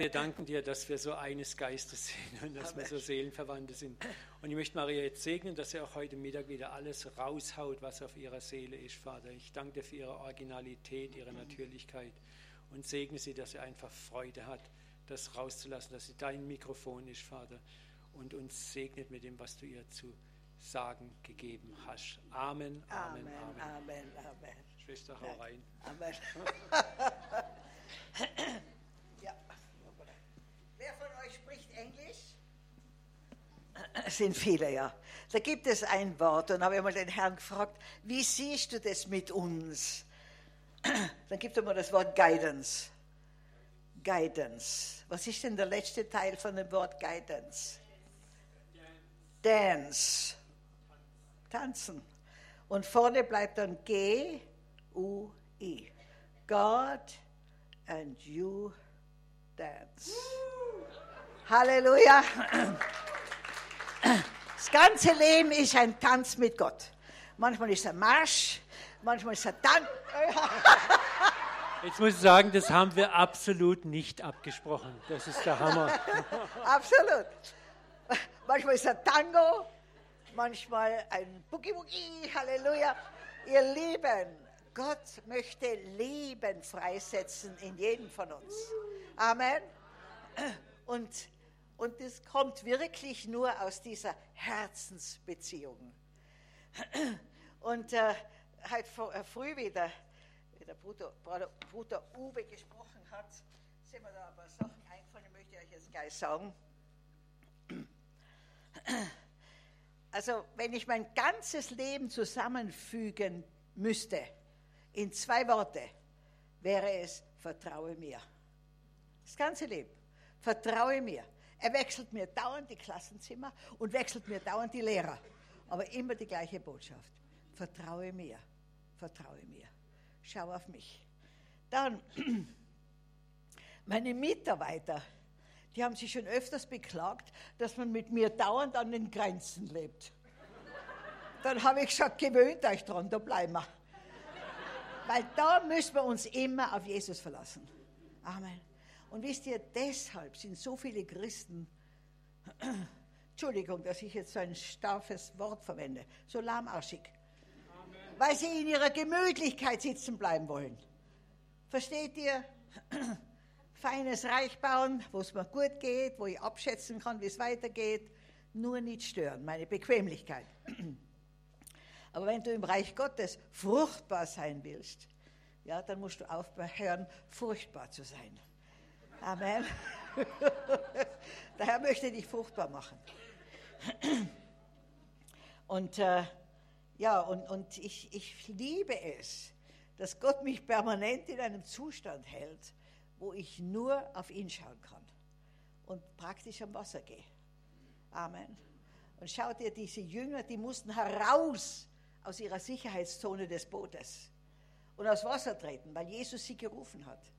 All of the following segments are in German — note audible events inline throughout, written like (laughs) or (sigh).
Wir danken dir, dass wir so eines Geistes sind und dass Amen. wir so Seelenverwandte sind. Und ich möchte Maria jetzt segnen, dass sie auch heute Mittag wieder alles raushaut, was auf ihrer Seele ist, Vater. Ich danke dir für ihre Originalität, ihre Natürlichkeit und segne sie, dass sie einfach Freude hat, das rauszulassen, dass sie dein Mikrofon ist, Vater, und uns segnet mit dem, was du ihr zu sagen gegeben hast. Amen, Amen, Amen. Amen, Amen. Schwester, hau rein. Amen. (laughs) Es (laughs) sind viele, ja. Da gibt es ein Wort und habe ich mal den Herrn gefragt, wie siehst du das mit uns? (clears throat) Dann gibt er mal das Wort Guidance. Guidance. Was ist denn der letzte Teil von dem Wort Guidance? Dance. Tanzen. Und vorne bleibt dann G, U, I. God and you dance. Halleluja. (clears throat) Das ganze Leben ist ein Tanz mit Gott. Manchmal ist er Marsch, manchmal ist er Tanz. Jetzt muss ich sagen, das haben wir absolut nicht abgesprochen. Das ist der Hammer. (laughs) absolut. Manchmal ist er Tango, manchmal ein Boogie Boogie, Halleluja. Ihr Lieben, Gott möchte Leben freisetzen in jedem von uns. Amen. Und und das kommt wirklich nur aus dieser Herzensbeziehung. Und äh, vor, äh, früh wieder, wie der Bruder, Bruder, Uwe gesprochen hat, sind mir da ein paar Sachen eingefallen, die möchte ich euch jetzt gleich sagen. Also, wenn ich mein ganzes Leben zusammenfügen müsste, in zwei Worte, wäre es, vertraue mir. Das ganze Leben. Vertraue mir. Er wechselt mir dauernd die Klassenzimmer und wechselt mir dauernd die Lehrer. Aber immer die gleiche Botschaft. Vertraue mir, vertraue mir. Schau auf mich. Dann, (clears throat) meine Mitarbeiter, die haben sich schon öfters beklagt, dass man mit mir dauernd an den Grenzen lebt. Dann habe ich gesagt, gewöhnt euch dran, da bleiben wir. Weil da müssen wir uns immer auf Jesus verlassen. Amen. Und wisst ihr, deshalb sind so viele Christen, (clears throat) Entschuldigung, dass ich jetzt so ein starkes Wort verwende, so lahmarschig, Amen. weil sie in ihrer Gemütlichkeit sitzen bleiben wollen. Versteht ihr? (clears throat) Feines Reich bauen, wo es mir gut geht, wo ich abschätzen kann, wie es weitergeht, nur nicht stören, meine Bequemlichkeit. (clears throat) Aber wenn du im Reich Gottes fruchtbar sein willst, ja, dann musst du aufhören, furchtbar zu sein. Amen. (laughs) Der Herr möchte dich fruchtbar machen. Und äh, ja, und, und ich, ich liebe es, dass Gott mich permanent in einem Zustand hält, wo ich nur auf ihn schauen kann und praktisch am Wasser gehe. Amen. Und schau dir diese Jünger, die mussten heraus aus ihrer Sicherheitszone des Bootes und aus Wasser treten, weil Jesus sie gerufen hat.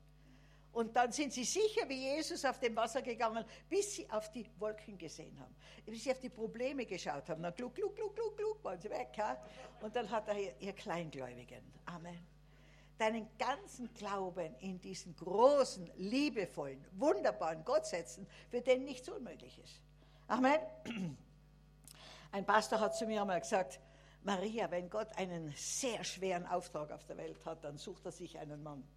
Und dann sind sie sicher wie Jesus auf dem Wasser gegangen, bis sie auf die Wolken gesehen haben. Bis sie auf die Probleme geschaut haben. Dann gluck, gluck, gluck, gluck, gluck, waren sie weg. Ja? Und dann hat er ihr Kleingläubigen. Amen. Deinen ganzen Glauben in diesen großen, liebevollen, wunderbaren Gott setzen, für den nichts unmöglich ist. Amen. Ein Pastor hat zu mir einmal gesagt, Maria, wenn Gott einen sehr schweren Auftrag auf der Welt hat, dann sucht er sich einen Mann.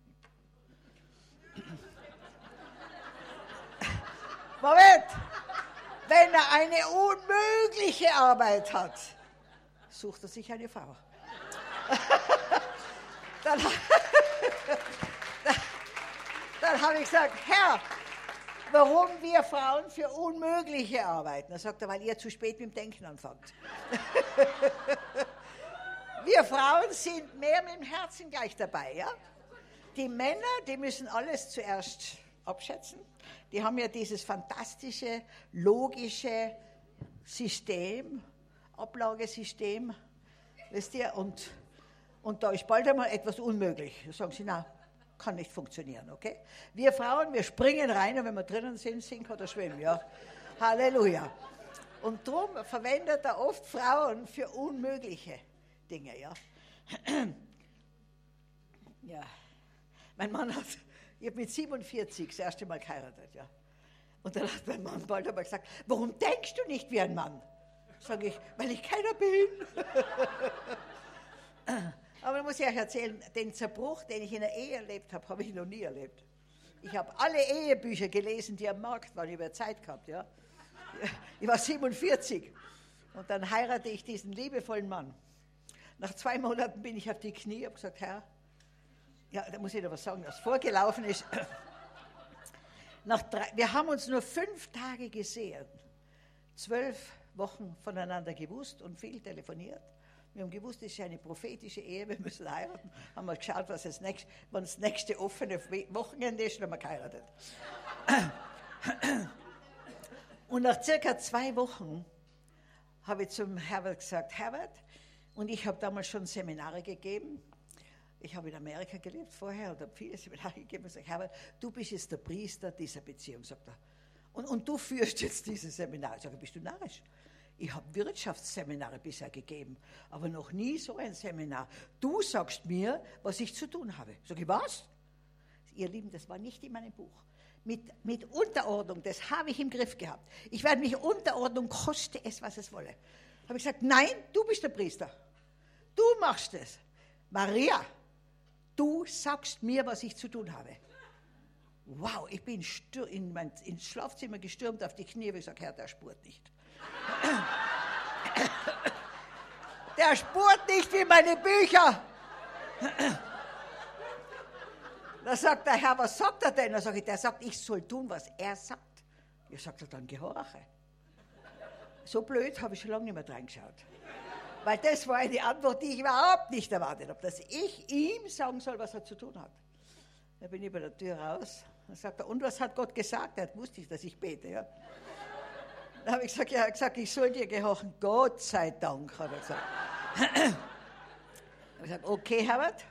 (coughs) Moment! Wenn er eine unmögliche Arbeit hat, sucht er sich eine Frau. (laughs) dann, dann, (laughs) dann habe ich gesagt, Herr, warum wir Frauen für Unmögliche arbeiten? Da sagt er, weil ihr zu spät mit dem Denken anfangt. (laughs) wir Frauen sind mehr mit dem Herzen gleich dabei, ja? Die Männer, die müssen alles zuerst abschätzen. Die haben ja dieses fantastische, logische System, Ablagesystem, wisst ihr, und, und da ist bald einmal etwas unmöglich. Da sagen sie, na, kann nicht funktionieren, okay? Wir Frauen, wir springen rein und wenn wir drinnen sind, sinken oder schwimmen, ja. Halleluja. Und darum verwendet er oft Frauen für unmögliche Dinge, ja. (clears throat) Ja. Mein Mann hat Ich habe mit 47 das erste Mal geheiratet, ja. Und dann hat mein Mann bald aber gesagt, warum denkst du nicht wie ein Mann? Sage ich, weil ich keiner bin. (laughs) aber muss ich euch erzählen, den Zerbruch, den ich in der Ehe erlebt habe, habe ich noch nie erlebt. Ich habe alle Ehebücher gelesen, die am Markt waren, über Zeit gehabt, ja. (laughs) Ich war 47 und dann heiratete ich diesen liebevollen Mann. Nach zwei Monaten bin ich auf die Knie und habe gesagt, Herr, ja, da muss ich noch was sagen, was vorgelaufen ist. (clears throat) Nach drei, wir haben uns nur fünf Tage gesehen, zwölf Wochen voneinander gewusst und viel telefoniert. Wir haben gewusst, es ist eine prophetische Ehe, wir müssen heiraten. Haben wir geschaut, was das nächste, wann das nächste offene Wochenende ist, haben wir geheiratet. (clears throat) Und nach circa zwei Wochen habe ich zum Herbert gesagt, Herbert, und ich habe damals schon Seminare gegeben, ich habe in Amerika gelebt vorher und habe viele Seminare (laughs) gegeben und sage, Herbert, du bist jetzt der Priester dieser Beziehung, sagt er. Und, und du führst jetzt dieses Seminar. Ich sage, bist du narrisch? Ich habe Wirtschaftsseminare bisher gegeben, aber noch nie so ein Seminar. Du sagst mir, was ich zu tun habe. Sag ich, was? Ihr Lieben, das war nicht in meinem Buch. Mit, mit Unterordnung, das habe ich im Griff gehabt. Ich werde mich unterordnen, koste es, was es wolle. Habe ich gesagt, nein, du bist der Priester. Du machst es. Maria, Du sagst mir, was ich zu tun habe. Wow, ich bin in mein, ins Schlafzimmer gestürmt auf die Knie und ich sage, Herr, der spurt nicht. der spurt nicht wie meine Bücher. Da sagt der Herr, was sagt er denn? Da sage ich, der sagt, ich soll tun, was er sagt. Ich sage, dann gehorche. So blöd habe ich schon lange nicht mehr reingeschaut. Weil das war eine Antwort, die ich überhaupt nicht erwartet habe, dass ich ihm sagen soll, was er zu tun hat. Da bin ich bei der Tür raus. Dann sagt er, und was hat Gott gesagt? Er wusste ich, dass ich bete. Ja. Dann habe ich gesagt, ja, gesagt, ich soll dir gehorchen. Gott sei Dank, hat er gesagt. Dann habe ich gesagt, okay, Herbert,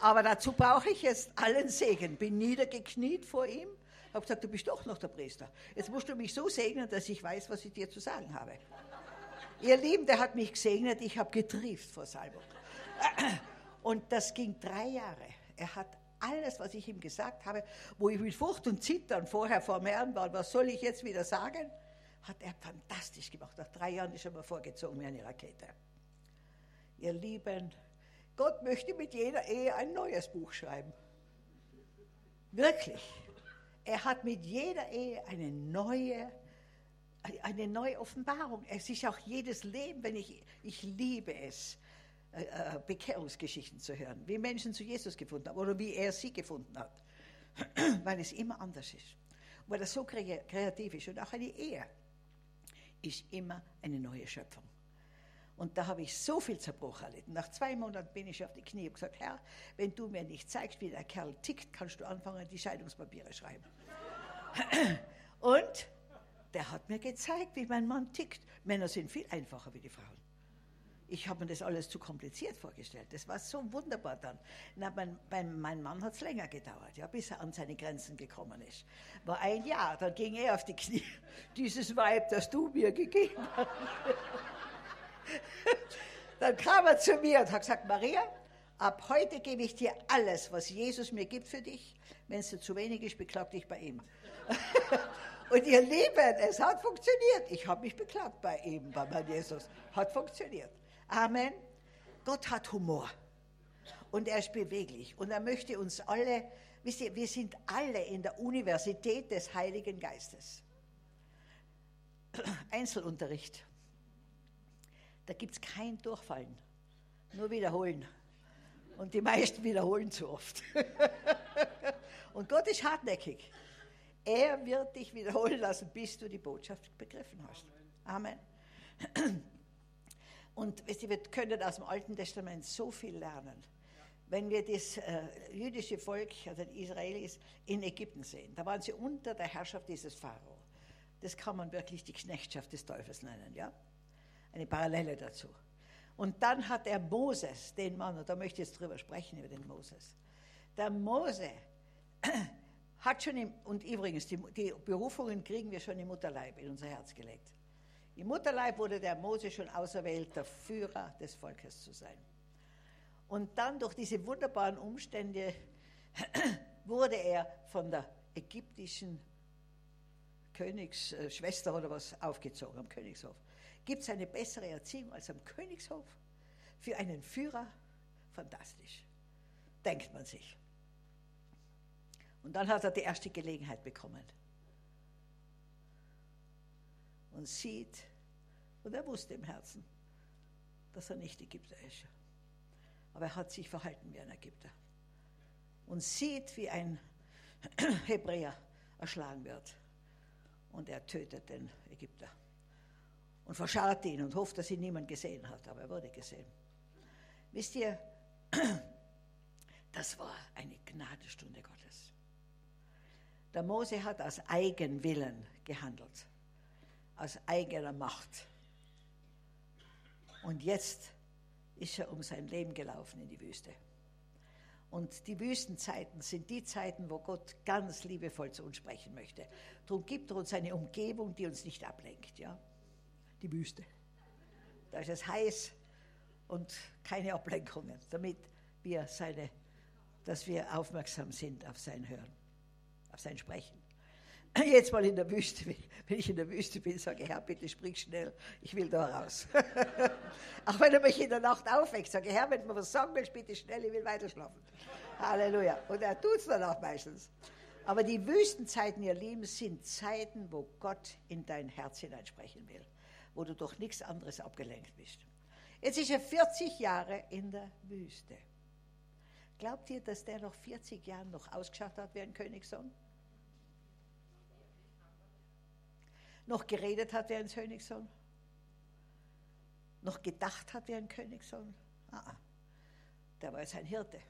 aber dazu brauche ich jetzt allen Segen. Bin niedergekniet vor ihm, habe gesagt, du bist doch noch der Priester. Jetzt musst du mich so segnen, dass ich weiß, was ich dir zu sagen habe. Ihr Lieben, der hat mich gesegnet, ich habe getrieft vor Salbung. (clears throat) Und das ging drei Jahre. Er hat alles, was ich ihm gesagt habe, wo ich mit Furcht und Zittern vorher vor dem Herrn war, was soll ich jetzt wieder sagen, hat er fantastisch gemacht. Nach drei Jahren ist er mal vorgezogen wie eine Rakete. Ihr Lieben, Gott möchte mit jeder Ehe ein neues Buch schreiben. Wirklich. Er hat mit jeder Ehe eine neue eine neue Offenbarung. Es ist auch jedes Leben, wenn ich, ich liebe es, äh, äh, Bekehrungsgeschichten zu hören, wie Menschen zu Jesus gefunden haben oder wie er sie gefunden hat, (clears throat) weil es immer anders ist. Weil das so kreativ ist und auch eine Ehe ist immer eine neue Schöpfung. Und da habe ich so viel Zerbruch erlitten. Nach zwei Monaten bin ich auf die Knie und gesagt, Herr, wenn du mir nicht zeigst, wie der Kerl tickt, kannst du anfangen, die Scheidungspapiere schreiben. (clears throat) und der hat mir gezeigt, wie mein Mann tickt. Männer sind viel einfacher wie die Frauen. Ich habe mir das alles zu kompliziert vorgestellt. Das war so wunderbar dann. Na, mein, mein, mein Mann hat es länger gedauert, ja, bis er an seine Grenzen gekommen ist. War ein Jahr, dann ging er auf die Knie. (laughs) Dieses Weib, das du mir gegeben hast. (laughs) dann kam er zu mir und hat gesagt, Maria, ab heute gebe ich dir alles, was Jesus mir gibt für dich. Wenn es dir zu wenig ist, beklag dich bei ihm. (laughs) Und ihr Lieben, es hat funktioniert. Ich habe mich beklagt bei ihm, bei meinem Jesus. Hat funktioniert. Amen. Gott hat Humor. Und er ist beweglich. Und er möchte uns alle, wisst ihr, wir sind alle in der Universität des Heiligen Geistes. (clears throat) Einzelunterricht. Da gibt es kein Durchfallen, nur wiederholen. Und die meisten wiederholen zu oft. (laughs) Und Gott ist hartnäckig. Er wird dich wiederholen lassen, bis du die Botschaft begriffen hast. Amen. Und wir können aus dem Alten Testament so viel lernen. Wenn wir das äh, jüdische Volk, also die Israelis, in Ägypten sehen, da waren sie unter der Herrschaft dieses Pharao. Das kann man wirklich die Knechtschaft des Teufels nennen, ja? Eine Parallele dazu. Und dann hat er Moses, den Mann, und da möchte ich jetzt drüber sprechen, über den Moses. Der Mose hat schon, im, und übrigens, die, die Berufungen kriegen wir schon im Mutterleib in unser Herz gelegt. Im Mutterleib wurde der Mose schon auserwählt, der Führer des Volkes zu sein. Und dann durch diese wunderbaren Umstände (clears throat) wurde er von der ägyptischen Königsschwester oder was aufgezogen am Königshof. Gibt es eine bessere Erziehung als am Königshof? Für einen Führer fantastisch, denkt man sich. Und dann hat er die erste Gelegenheit bekommen. Und sieht, und er wusste im Herzen, dass er nicht Ägypter ist. Aber er hat sich verhalten wie ein Ägypter. Und sieht, wie ein (clears throat) Hebräer erschlagen wird. Und er tötet den Ägypter. Und verscharrt ihn und hofft, dass ihn niemand gesehen hat. Aber er wurde gesehen. Wisst ihr, (clears throat) das war eine Gnadestunde Gottes. Der Mose hat aus Eigenwillen gehandelt, aus eigener Macht. Und jetzt ist er um sein Leben gelaufen in die Wüste. Und die Wüstenzeiten sind die Zeiten, wo Gott ganz liebevoll zu uns sprechen möchte. Darum gibt er uns eine Umgebung, die uns nicht ablenkt. Ja? Die Wüste. Da ist es heiß und keine Ablenkungen, damit wir seine, dass wir aufmerksam sind auf sein Hören, sein Sprechen. (laughs) Jetzt mal in der Wüste, wenn ich in der Wüste bin, sage ich, Herr, bitte sprich schnell, ich will da raus. (laughs) Auch wenn er mich in der Nacht aufweckt, sage ich, Herr, wenn du mir was sagen willst, bitte schnell, ich will weiter schlafen. (laughs) Halleluja. Und er tut es dann auch meistens. Aber die Wüstenzeiten, ihr Lieben, sind Zeiten, wo Gott in dein Herz hineinsprechen will, wo du durch nichts anderes abgelenkt bist. Jetzt ist er 40 Jahre in der Wüste. Glaubt ihr, dass der noch 40 Jahre noch ausgeschaut hat wie ein Königssohn? Noch geredet hat wie ein Königssohn? Noch gedacht hat wie ein Königssohn? Ah, ah, der war jetzt ein Hirte.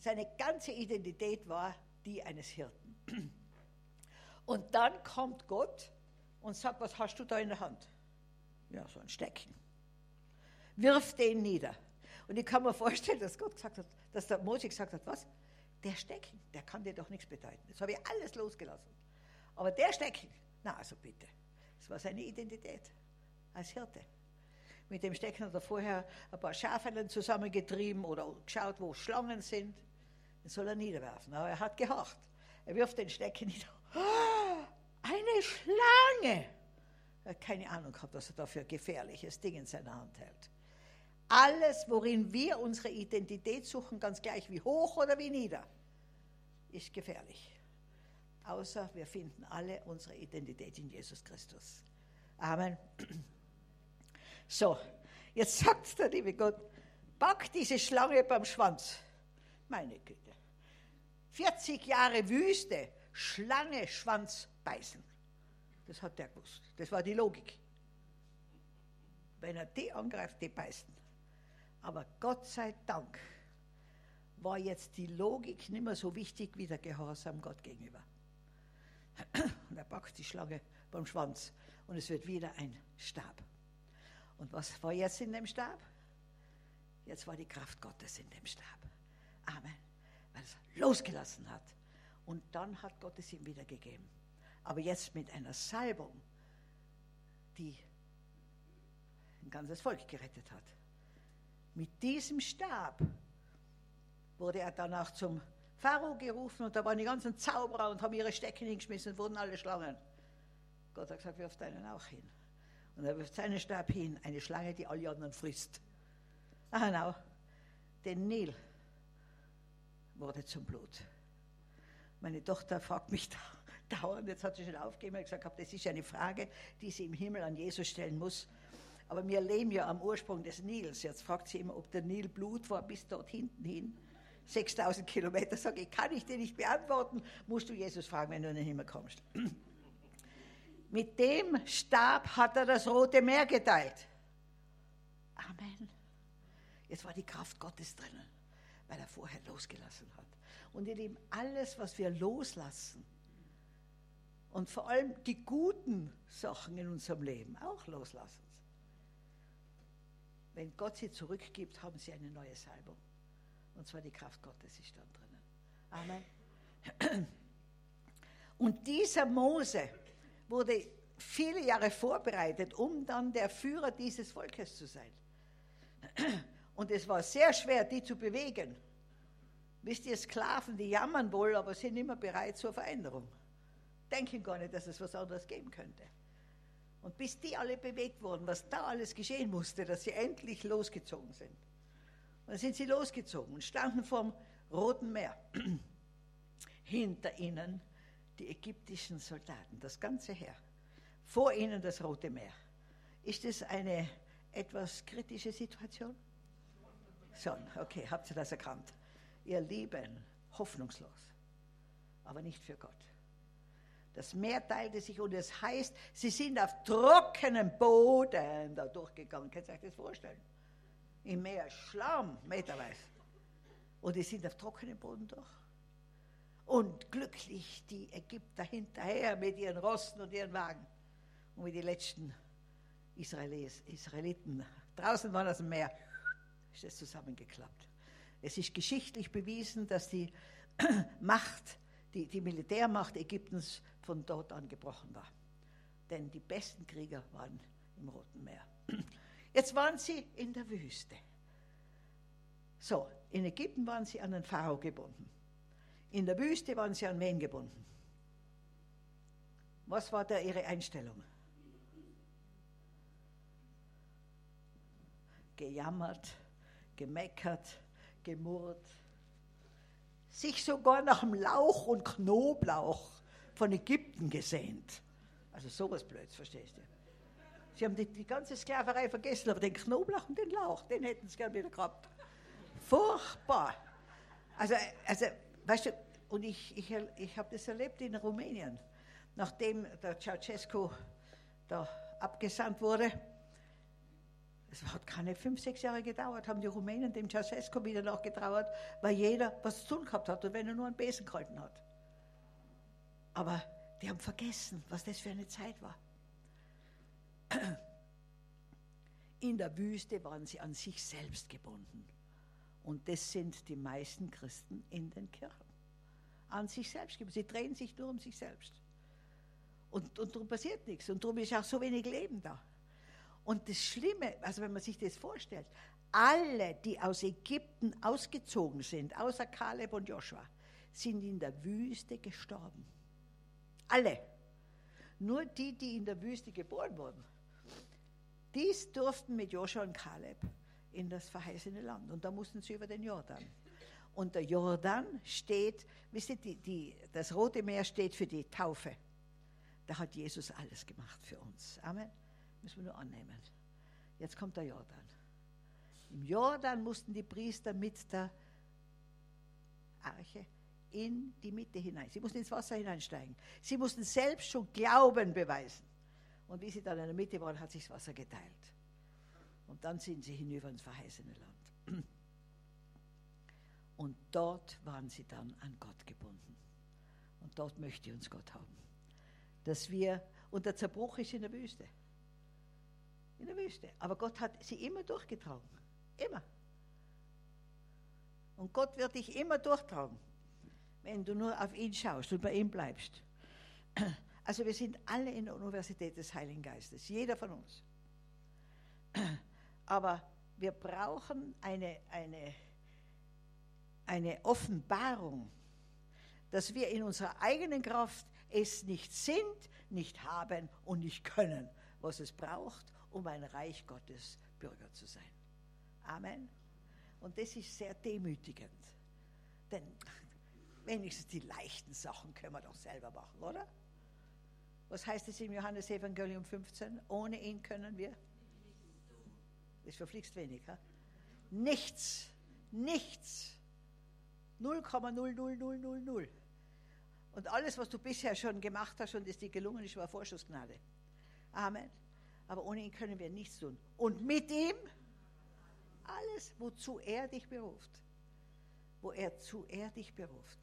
Seine ganze Identität war die eines Hirten. Und dann kommt Gott und sagt, was hast du da in der Hand? Ja, so ein Stecken. Wirf den nieder. Und ich kann mir vorstellen, dass Gott gesagt hat, dass der Mose gesagt hat, was? Der Stecken, der kann dir doch nichts bedeuten. Das habe ich alles losgelassen. Aber der Stecken, na, also bitte. Das war seine Identität als Hirte. Mit dem Stecken hat er vorher ein paar Schafelen zusammengetrieben oder geschaut, wo Schlangen sind. Den soll er niederwerfen. Aber er hat gehorcht. Er wirft den Stecken nieder. Oh, eine Schlange! Er hat keine Ahnung gehabt, was er da für ein gefährliches Ding in seiner Hand hält. Alles, worin wir unsere Identität suchen, ganz gleich wie hoch oder wie nieder, ist gefährlich außer wir finden alle unsere Identität in Jesus Christus. Amen. So, jetzt sagt der liebe Gott, pack diese Schlange beim Schwanz. Meine Güte. 40 Jahre Wüste, Schlange, Schwanz beißen. Das hat der gewusst. Das war die Logik. Wenn er die angreift, die beißen. Aber Gott sei Dank war jetzt die Logik nicht mehr so wichtig wie der Gehorsam Gott gegenüber. (coughs) Und er packt die Schlange beim Schwanz und es wird wieder ein Stab. Und was war jetzt in dem Stab? Jetzt war die Kraft Gottes in dem Stab. Amen. Weil es losgelassen hat. Und dann hat Gott es ihm wieder gegeben. Aber jetzt mit einer Salbung, die ein ganzes Volk gerettet hat. Mit diesem Stab wurde er danach zum Pharao gerufen und da waren die ganzen Zauberer und haben ihre Stecken hingeschmissen und wurden alle Schlangen. Gott hat gesagt, wirf deinen auch hin. Und er wirft seinen Stab hin, eine Schlange, die alle anderen frisst. Ah, genau. Den Nil wurde zum Blut. Meine Tochter fragt mich (laughs) da, dauernd, jetzt hat sie schon aufgegeben, ich gesagt, das ist eine Frage, die sie im Himmel an Jesus stellen muss. Aber wir leben ja am Ursprung des Nils. Jetzt fragt sie immer, ob der Nil Blut war bis dort hinten hin. 6000 Kilometer, sage ich, kann ich dir nicht beantworten, musst du Jesus fragen, wenn du in den Himmel kommst. (clears throat) Mit dem Stab hat er das Rote Meer geteilt. Amen. Jetzt war die Kraft Gottes drinnen, weil er vorher losgelassen hat. Und ihr Lieben, alles, was wir loslassen, und vor allem die guten Sachen in unserem Leben auch loslassen. Wenn Gott sie zurückgibt, haben sie eine neue Salbung. Und zwar die Kraft Gottes ist dann drinnen. Amen. Und dieser Mose wurde viele Jahre vorbereitet, um dann der Führer dieses Volkes zu sein. Und es war sehr schwer, die zu bewegen, Wisst ihr, Sklaven, die jammern wohl, aber sind immer bereit zur Veränderung. Denken gar nicht, dass es was anderes geben könnte. Und bis die alle bewegt wurden, was da alles geschehen musste, dass sie endlich losgezogen sind. Und dann sind sie losgezogen und standen vorm Roten Meer. (clears throat) Hinter ihnen die ägyptischen Soldaten, das ganze Heer. Vor ihnen das Rote Meer. Ist das eine etwas kritische Situation? Schon, okay, habt ihr das erkannt? Ihr Lieben, hoffnungslos, aber nicht für Gott. Das Meer teilte sich und es heißt, sie sind auf trockenem Boden da durchgegangen. Könnt ihr euch das vorstellen? Im Meer Schlamm, meterweise. Und die sind auf trockenem Boden durch. Und glücklich die Ägypter hinterher mit ihren Rosten und ihren Wagen. Und wie die letzten Israelis, Israeliten draußen waren aus dem Meer, ist das zusammengeklappt. Es ist geschichtlich bewiesen, dass die (clears throat) Macht, die, die Militärmacht Ägyptens von dort an gebrochen war. Denn die besten Krieger waren im Roten Meer. (clears throat) Jetzt waren sie in der Wüste. So, in Ägypten waren sie an den Pharao gebunden. In der Wüste waren sie an wen gebunden? Was war da ihre Einstellung? Gejammert, gemeckert, gemurrt, sich sogar nach dem Lauch und Knoblauch von Ägypten gesehnt. Also sowas Blöds, verstehst du? Sie haben die, die, ganze Sklaverei vergessen, aber den Knoblauch und den Lauch, den hätten sie gerne wieder gehabt. Furchtbar. Also, also weißt du, und ich, ich, ich habe das erlebt in Rumänien, nachdem der Ceausescu da abgesandt wurde. Es hat keine fünf, sechs Jahre gedauert, haben die Rumänen dem Ceausescu wieder nachgetrauert, weil jeder was zu tun gehabt hat und wenn er nur einen Besen gehalten hat. Aber die haben vergessen, was das für eine Zeit war. In der Wüste waren sie an sich selbst gebunden. Und das sind die meisten Christen in den Kirchen. An sich selbst gebunden. Sie drehen sich nur um sich selbst. Und, und darum passiert nichts. Und darum ist auch so wenig Leben da. Und das Schlimme, also wenn man sich das vorstellt, alle, die aus Ägypten ausgezogen sind, außer Kaleb und Joshua, sind in der Wüste gestorben. Alle. Nur die, die in der Wüste geboren wurden. Dies durften mit Joshua und Kaleb in das verheißene Land. Und da mussten sie über den Jordan. Und der Jordan steht, wisst ihr, die, die, das Rote Meer steht für die Taufe. Da hat Jesus alles gemacht für uns. Amen. Müssen wir nur annehmen. Jetzt kommt der Jordan. Im Jordan mussten die Priester mit der Arche in die Mitte hinein. Sie mussten ins Wasser hineinsteigen. Sie mussten selbst schon Glauben beweisen. Und wie sie dann in der Mitte waren, hat sich das Wasser geteilt. Und dann sind sie hinüber ins verheißene Land. Und dort waren sie dann an Gott gebunden. Und dort möchte uns Gott haben. Dass wir, und der Zerbruch ist in der Wüste. In der Wüste. Aber Gott hat sie immer durchgetragen. Immer. Und Gott wird dich immer durchtragen wenn du nur auf ihn schaust und bei ihm bleibst. Also wir sind alle in der Universität des Heiligen Geistes, jeder von uns. (clears throat) Aber wir brauchen eine, eine, eine Offenbarung, dass wir in unserer eigenen Kraft es nicht sind, nicht haben und nicht können, was es braucht, um ein Reich Gottes Bürger zu sein. Amen. Und das ist sehr demütigend. Denn (laughs) wenigstens die leichten Sachen können wir doch selber machen, oder? Was heißt es im Johannes Evangelium 15? Ohne ihn können wir. Das verflixt wenig. Ha? Nichts, nichts. 0,00000. Und alles, was du bisher schon gemacht hast und es dir gelungen ist, war Vorschussgnade. Amen. Aber ohne ihn können wir nichts tun. Und mit ihm alles, wozu er dich beruft. Wo er zu er dich beruft.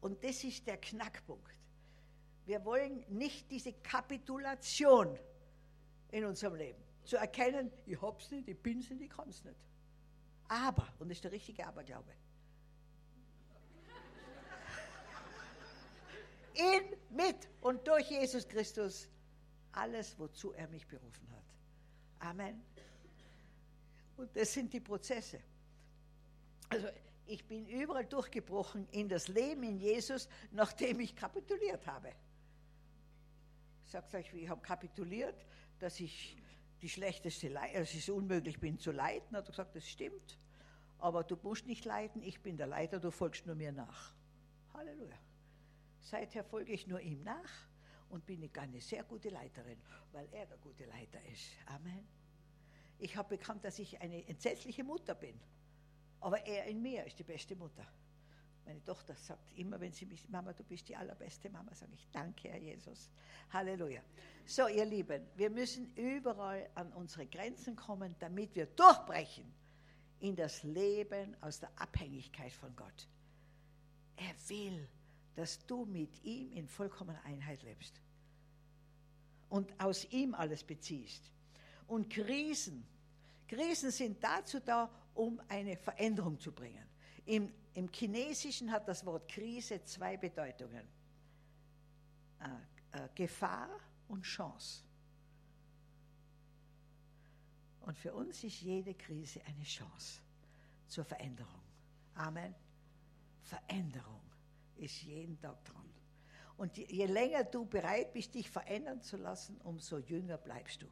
Und das ist der Knackpunkt. Wir wollen nicht diese Kapitulation in unserem Leben. Zu erkennen, ich hab's nicht, ich bin's nicht, ich kann's nicht. Aber, und das ist der richtige Aberglaube. In, mit und durch Jesus Christus alles, wozu er mich berufen hat. Amen. Und das sind die Prozesse. Also Ich bin überall durchgebrochen in das Leben in Jesus, nachdem ich kapituliert habe. Ich sage euch, ich habe kapituliert, dass ich die schlechteste, Le dass ich so unmöglich bin zu leiten. Hat er gesagt, das stimmt. Aber du musst nicht leiten, ich bin der Leiter, du folgst nur mir nach. Halleluja. Seither folge ich nur ihm nach und bin eine sehr gute Leiterin, weil er der gute Leiter ist. Amen. Ich habe bekannt, dass ich eine entsetzliche Mutter bin, aber er in mir ist die beste Mutter. Meine Tochter sagt immer, wenn sie mich, Mama, du bist die allerbeste Mama, sage ich, danke, Herr Jesus. Halleluja. So, ihr Lieben, wir müssen überall an unsere Grenzen kommen, damit wir durchbrechen in das Leben aus der Abhängigkeit von Gott. Er will, dass du mit ihm in vollkommener Einheit lebst und aus ihm alles beziehst. Und Krisen, Krisen sind dazu da, um eine Veränderung zu bringen. Im, Im Chinesischen hat das Wort Krise zwei Bedeutungen. Äh, äh, Gefahr und Chance. Und für uns ist jede Krise eine Chance zur Veränderung. Amen. Veränderung ist jeden Tag dran. Und je länger du bereit bist, dich verändern zu lassen, umso jünger bleibst du.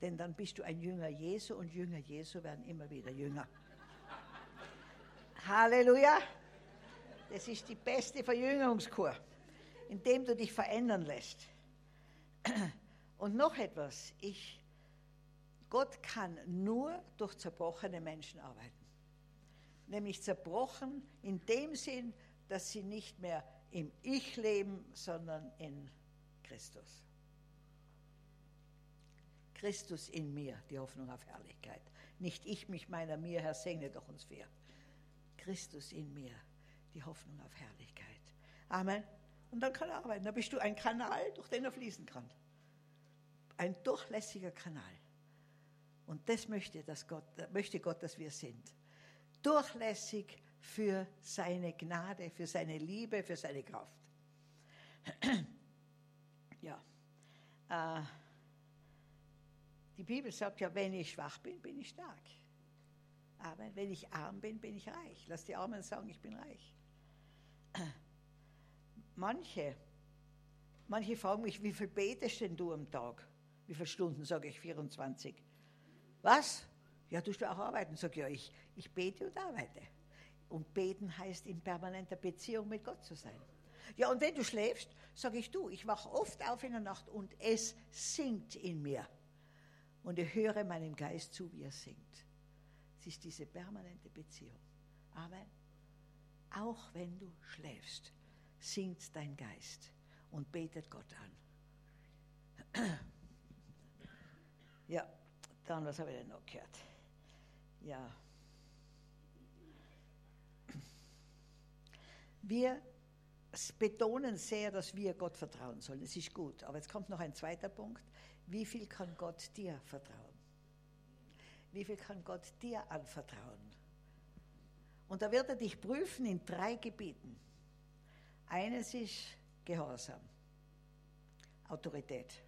Denn dann bist du ein Jünger Jesu und Jünger Jesu werden immer wieder jünger. Halleluja! Das ist die beste Verjüngerungskur, indem du dich verändern lässt. Und noch etwas, ich, Gott kann nur durch zerbrochene Menschen arbeiten. Nämlich zerbrochen in dem Sinn, dass sie nicht mehr im Ich leben, sondern in Christus. Christus in mir, die Hoffnung auf Herrlichkeit. Nicht ich mich meiner mir, Herr, segne doch uns vier. Christus in mir, die Hoffnung auf Herrlichkeit. Amen. Und dann kann er arbeiten. Da bist du ein Kanal, durch den er fließen kann. Ein durchlässiger Kanal. Und das möchte, dass Gott, möchte Gott, dass wir sind. Durchlässig für seine Gnade, für seine Liebe, für seine Kraft. (clears throat) ja. Äh, die Bibel sagt ja, wenn ich schwach bin, bin ich stark. Aber wenn ich arm bin, bin ich reich. Lass die Armen sagen, ich bin reich. Manche, manche fragen mich, wie viel betest denn du am Tag? Wie viele Stunden? Sage ich 24. Was? Ja, du auch arbeiten. Sag ja, ich, ich bete und arbeite. Und beten heißt in permanenter Beziehung mit Gott zu sein. Ja, und wenn du schläfst, sage ich du, ich wache oft auf in der Nacht und es singt in mir. Und ich höre meinem Geist zu, wie er singt. Es ist diese permanente Beziehung. Amen. Auch wenn du schläfst, singt dein Geist und betet Gott an. (clears throat) Ja, dann, was habe ich denn noch gehört? Ja. Wir betonen sehr, dass wir Gott vertrauen sollen. Das ist gut. Aber jetzt kommt noch ein zweiter Punkt. Wie viel kann Gott dir vertrauen? Wie viel kann Gott dir anvertrauen? Und da wird er dich prüfen in drei Gebieten. Eines ist Gehorsam, Autorität.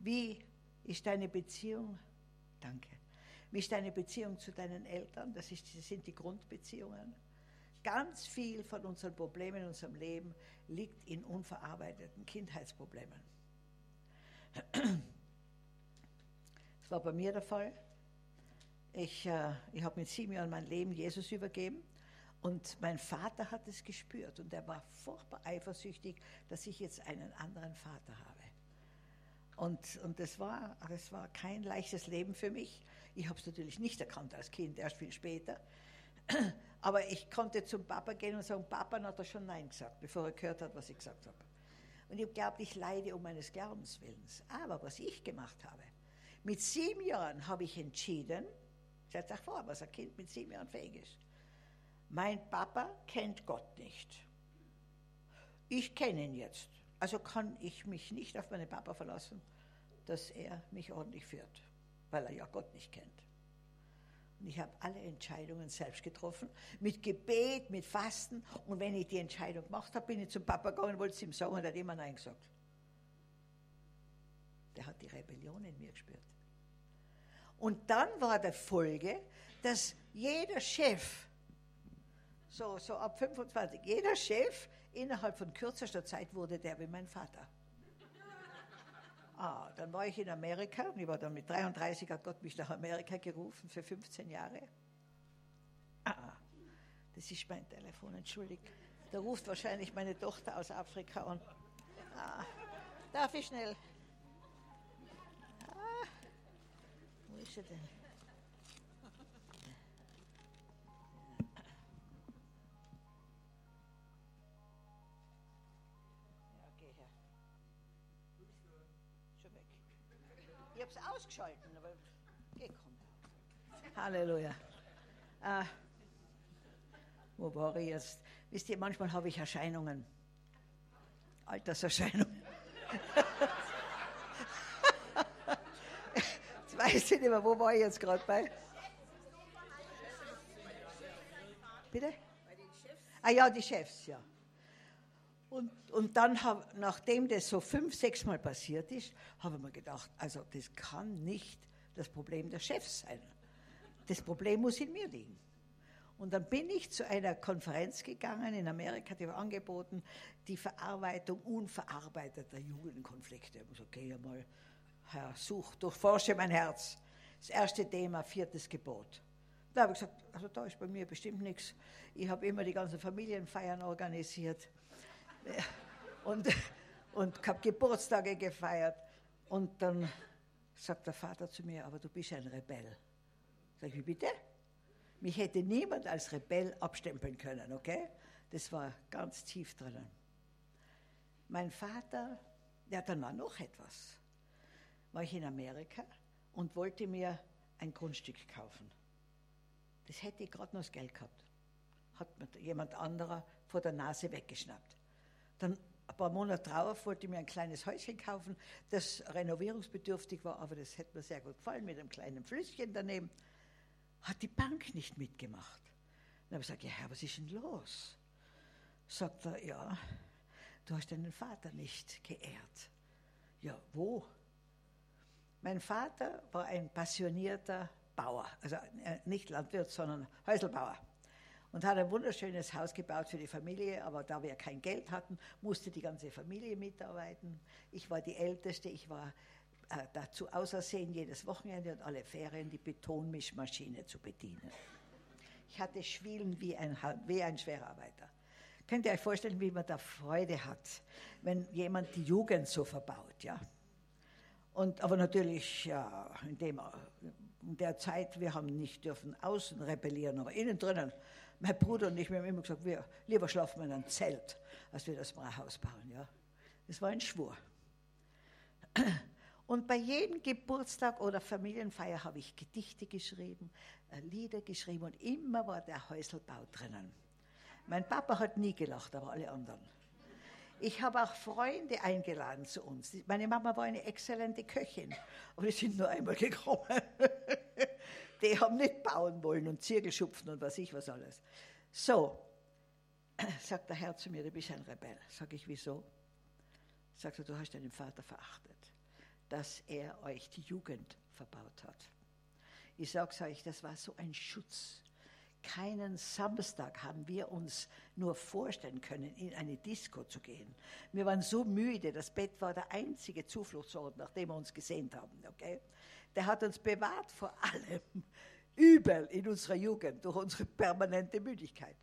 Wie ist deine Beziehung? Danke. Wie ist deine Beziehung zu deinen Eltern? Das, ist, das sind die Grundbeziehungen. Ganz viel von unseren Problemen in unserem Leben liegt in unverarbeiteten Kindheitsproblemen. Das war bei mir der Fall. Ich, äh, ich habe mit sieben Jahren mein Leben Jesus übergeben und mein Vater hat es gespürt und er war furchtbar eifersüchtig, dass ich jetzt einen anderen Vater habe. Und, und das, war, das war kein leichtes Leben für mich. Ich habe es natürlich nicht erkannt als Kind, erst viel später. (clears throat) Aber ich konnte zum Papa gehen und sagen, Papa hat er schon Nein gesagt, bevor er gehört hat, was ich gesagt habe. Und ich glaube, ich leide um meines Glaubenswillens. Aber was ich gemacht habe, mit sieben Jahren habe ich entschieden, stellt euch vor, was ein Kind mit sieben Jahren fähig ist. Mein Papa kennt Gott nicht. Ich kenne ihn jetzt. Also kann ich mich nicht auf meinen Papa verlassen, dass er mich ordentlich führt, weil er ja Gott nicht kennt. Und ich habe alle Entscheidungen selbst getroffen, mit Gebet, mit Fasten. Und wenn ich die Entscheidung gemacht habe, bin ich zum Papa gegangen wollte es ihm sagen und er hat immer Nein gesagt. Der hat die Rebellion in mir gespürt. Und dann war der Folge, dass jeder Chef So, so ab 25. Jeder Chef innerhalb von kürzester Zeit wurde der wie mein Vater. Ah, dann war ich in Amerika. Ich war dann mit 33, hat Gott mich nach Amerika gerufen für 15 Jahre. Ah, das ist mein Telefon, entschuldigt. Da ruft wahrscheinlich meine Tochter aus Afrika an. Ah, darf ich schnell? Ist sie denn? Ich habe es ausgeschalten, aber gekommen. Halleluja. Ah, wo war ich jetzt? Wisst ihr, manchmal habe ich Erscheinungen. Alterserscheinungen. (laughs) jetzt weiß ich nicht mehr, wo war ich jetzt gerade bei? Bitte? Ah ja, die Chefs, ja. Und, und dann, hab, nachdem das so fünf, sechs Mal passiert ist, habe ich mir gedacht, also das kann nicht das Problem der Chefs sein. Das Problem muss in mir liegen. Und dann bin ich zu einer Konferenz gegangen in Amerika, die war angeboten, die Verarbeitung unverarbeiteter Jugendkonflikte. Ich habe gesagt, okay, mal, Herr, such, durchforsche mein Herz. Das erste Thema, viertes Gebot. Da habe ich gesagt, also da ist bei mir bestimmt nichts. Ich habe immer die ganzen Familienfeiern organisiert (laughs) und, und habe Geburtstage gefeiert. Und dann sagt der Vater zu mir, aber du bist ein Rebell. Sag ich, wie bitte? Mich hätte niemand als Rebell abstempeln können, okay? Das war ganz tief drinnen. Mein Vater, ja, dann war noch etwas. War ich in Amerika und wollte mir ein Grundstück kaufen. Das hätte ich gerade noch das Geld gehabt. Hat mir jemand anderer vor der Nase weggeschnappt. Dann ein paar Monate drauf wollte ich mir ein kleines Häuschen kaufen, das renovierungsbedürftig war, aber das hätte mir sehr gut gefallen mit einem kleinen Flüsschen daneben. Hat die Bank nicht mitgemacht. Dann habe ich gesagt, ja Herr, was ist denn los? Sagt er, ja, du hast deinen Vater nicht geehrt. Ja, wo? Mein Vater war ein passionierter Bauer, also äh, nicht Landwirt, sondern Häuselbauer und hat ein wunderschönes Haus gebaut für die Familie, aber da wir kein Geld hatten, musste die ganze Familie mitarbeiten. Ich war die Älteste, ich war äh, dazu ausersehen, jedes Wochenende und alle Ferien die Betonmischmaschine zu bedienen. Ich hatte Schwielen wie ein, wie ein Schwerarbeiter. Könnt ihr euch vorstellen, wie man da Freude hat, wenn jemand die Jugend so verbaut, ja? Und, aber natürlich, ja, in, dem, in der Zeit, wir haben nicht dürfen außen rebellieren, aber innen drinnen mein Bruder und ich, wir haben immer gesagt, wir lieber schlafen wir in einem Zelt, als wir das Haus bauen. Ja. Das war ein Schwur. Und bei jedem Geburtstag oder Familienfeier habe ich Gedichte geschrieben, äh, Lieder geschrieben und immer war der Häuselbau drinnen. Mein Papa hat nie gelacht, aber alle anderen. Ich habe auch Freunde eingeladen zu uns. Meine Mama war eine exzellente Köchin, aber die sind nur einmal gekommen. (laughs) Die haben nicht bauen wollen und Zirkel schupfen und was ich was alles. So, (clears throat) sagt der Herr zu mir, du bist ein Rebell. Sag ich, wieso? Sagt er, du hast deinen Vater verachtet, dass er euch die Jugend verbaut hat. Ich sage euch, das war so ein Schutz. Keinen Samstag haben wir uns nur vorstellen können, in eine Disco zu gehen. Wir waren so müde, das Bett war der einzige Zufluchtsort, nachdem wir uns gesehen haben. Okay? der hat uns bewahrt vor allem (laughs) Übel in unserer Jugend durch unsere permanente Müdigkeit.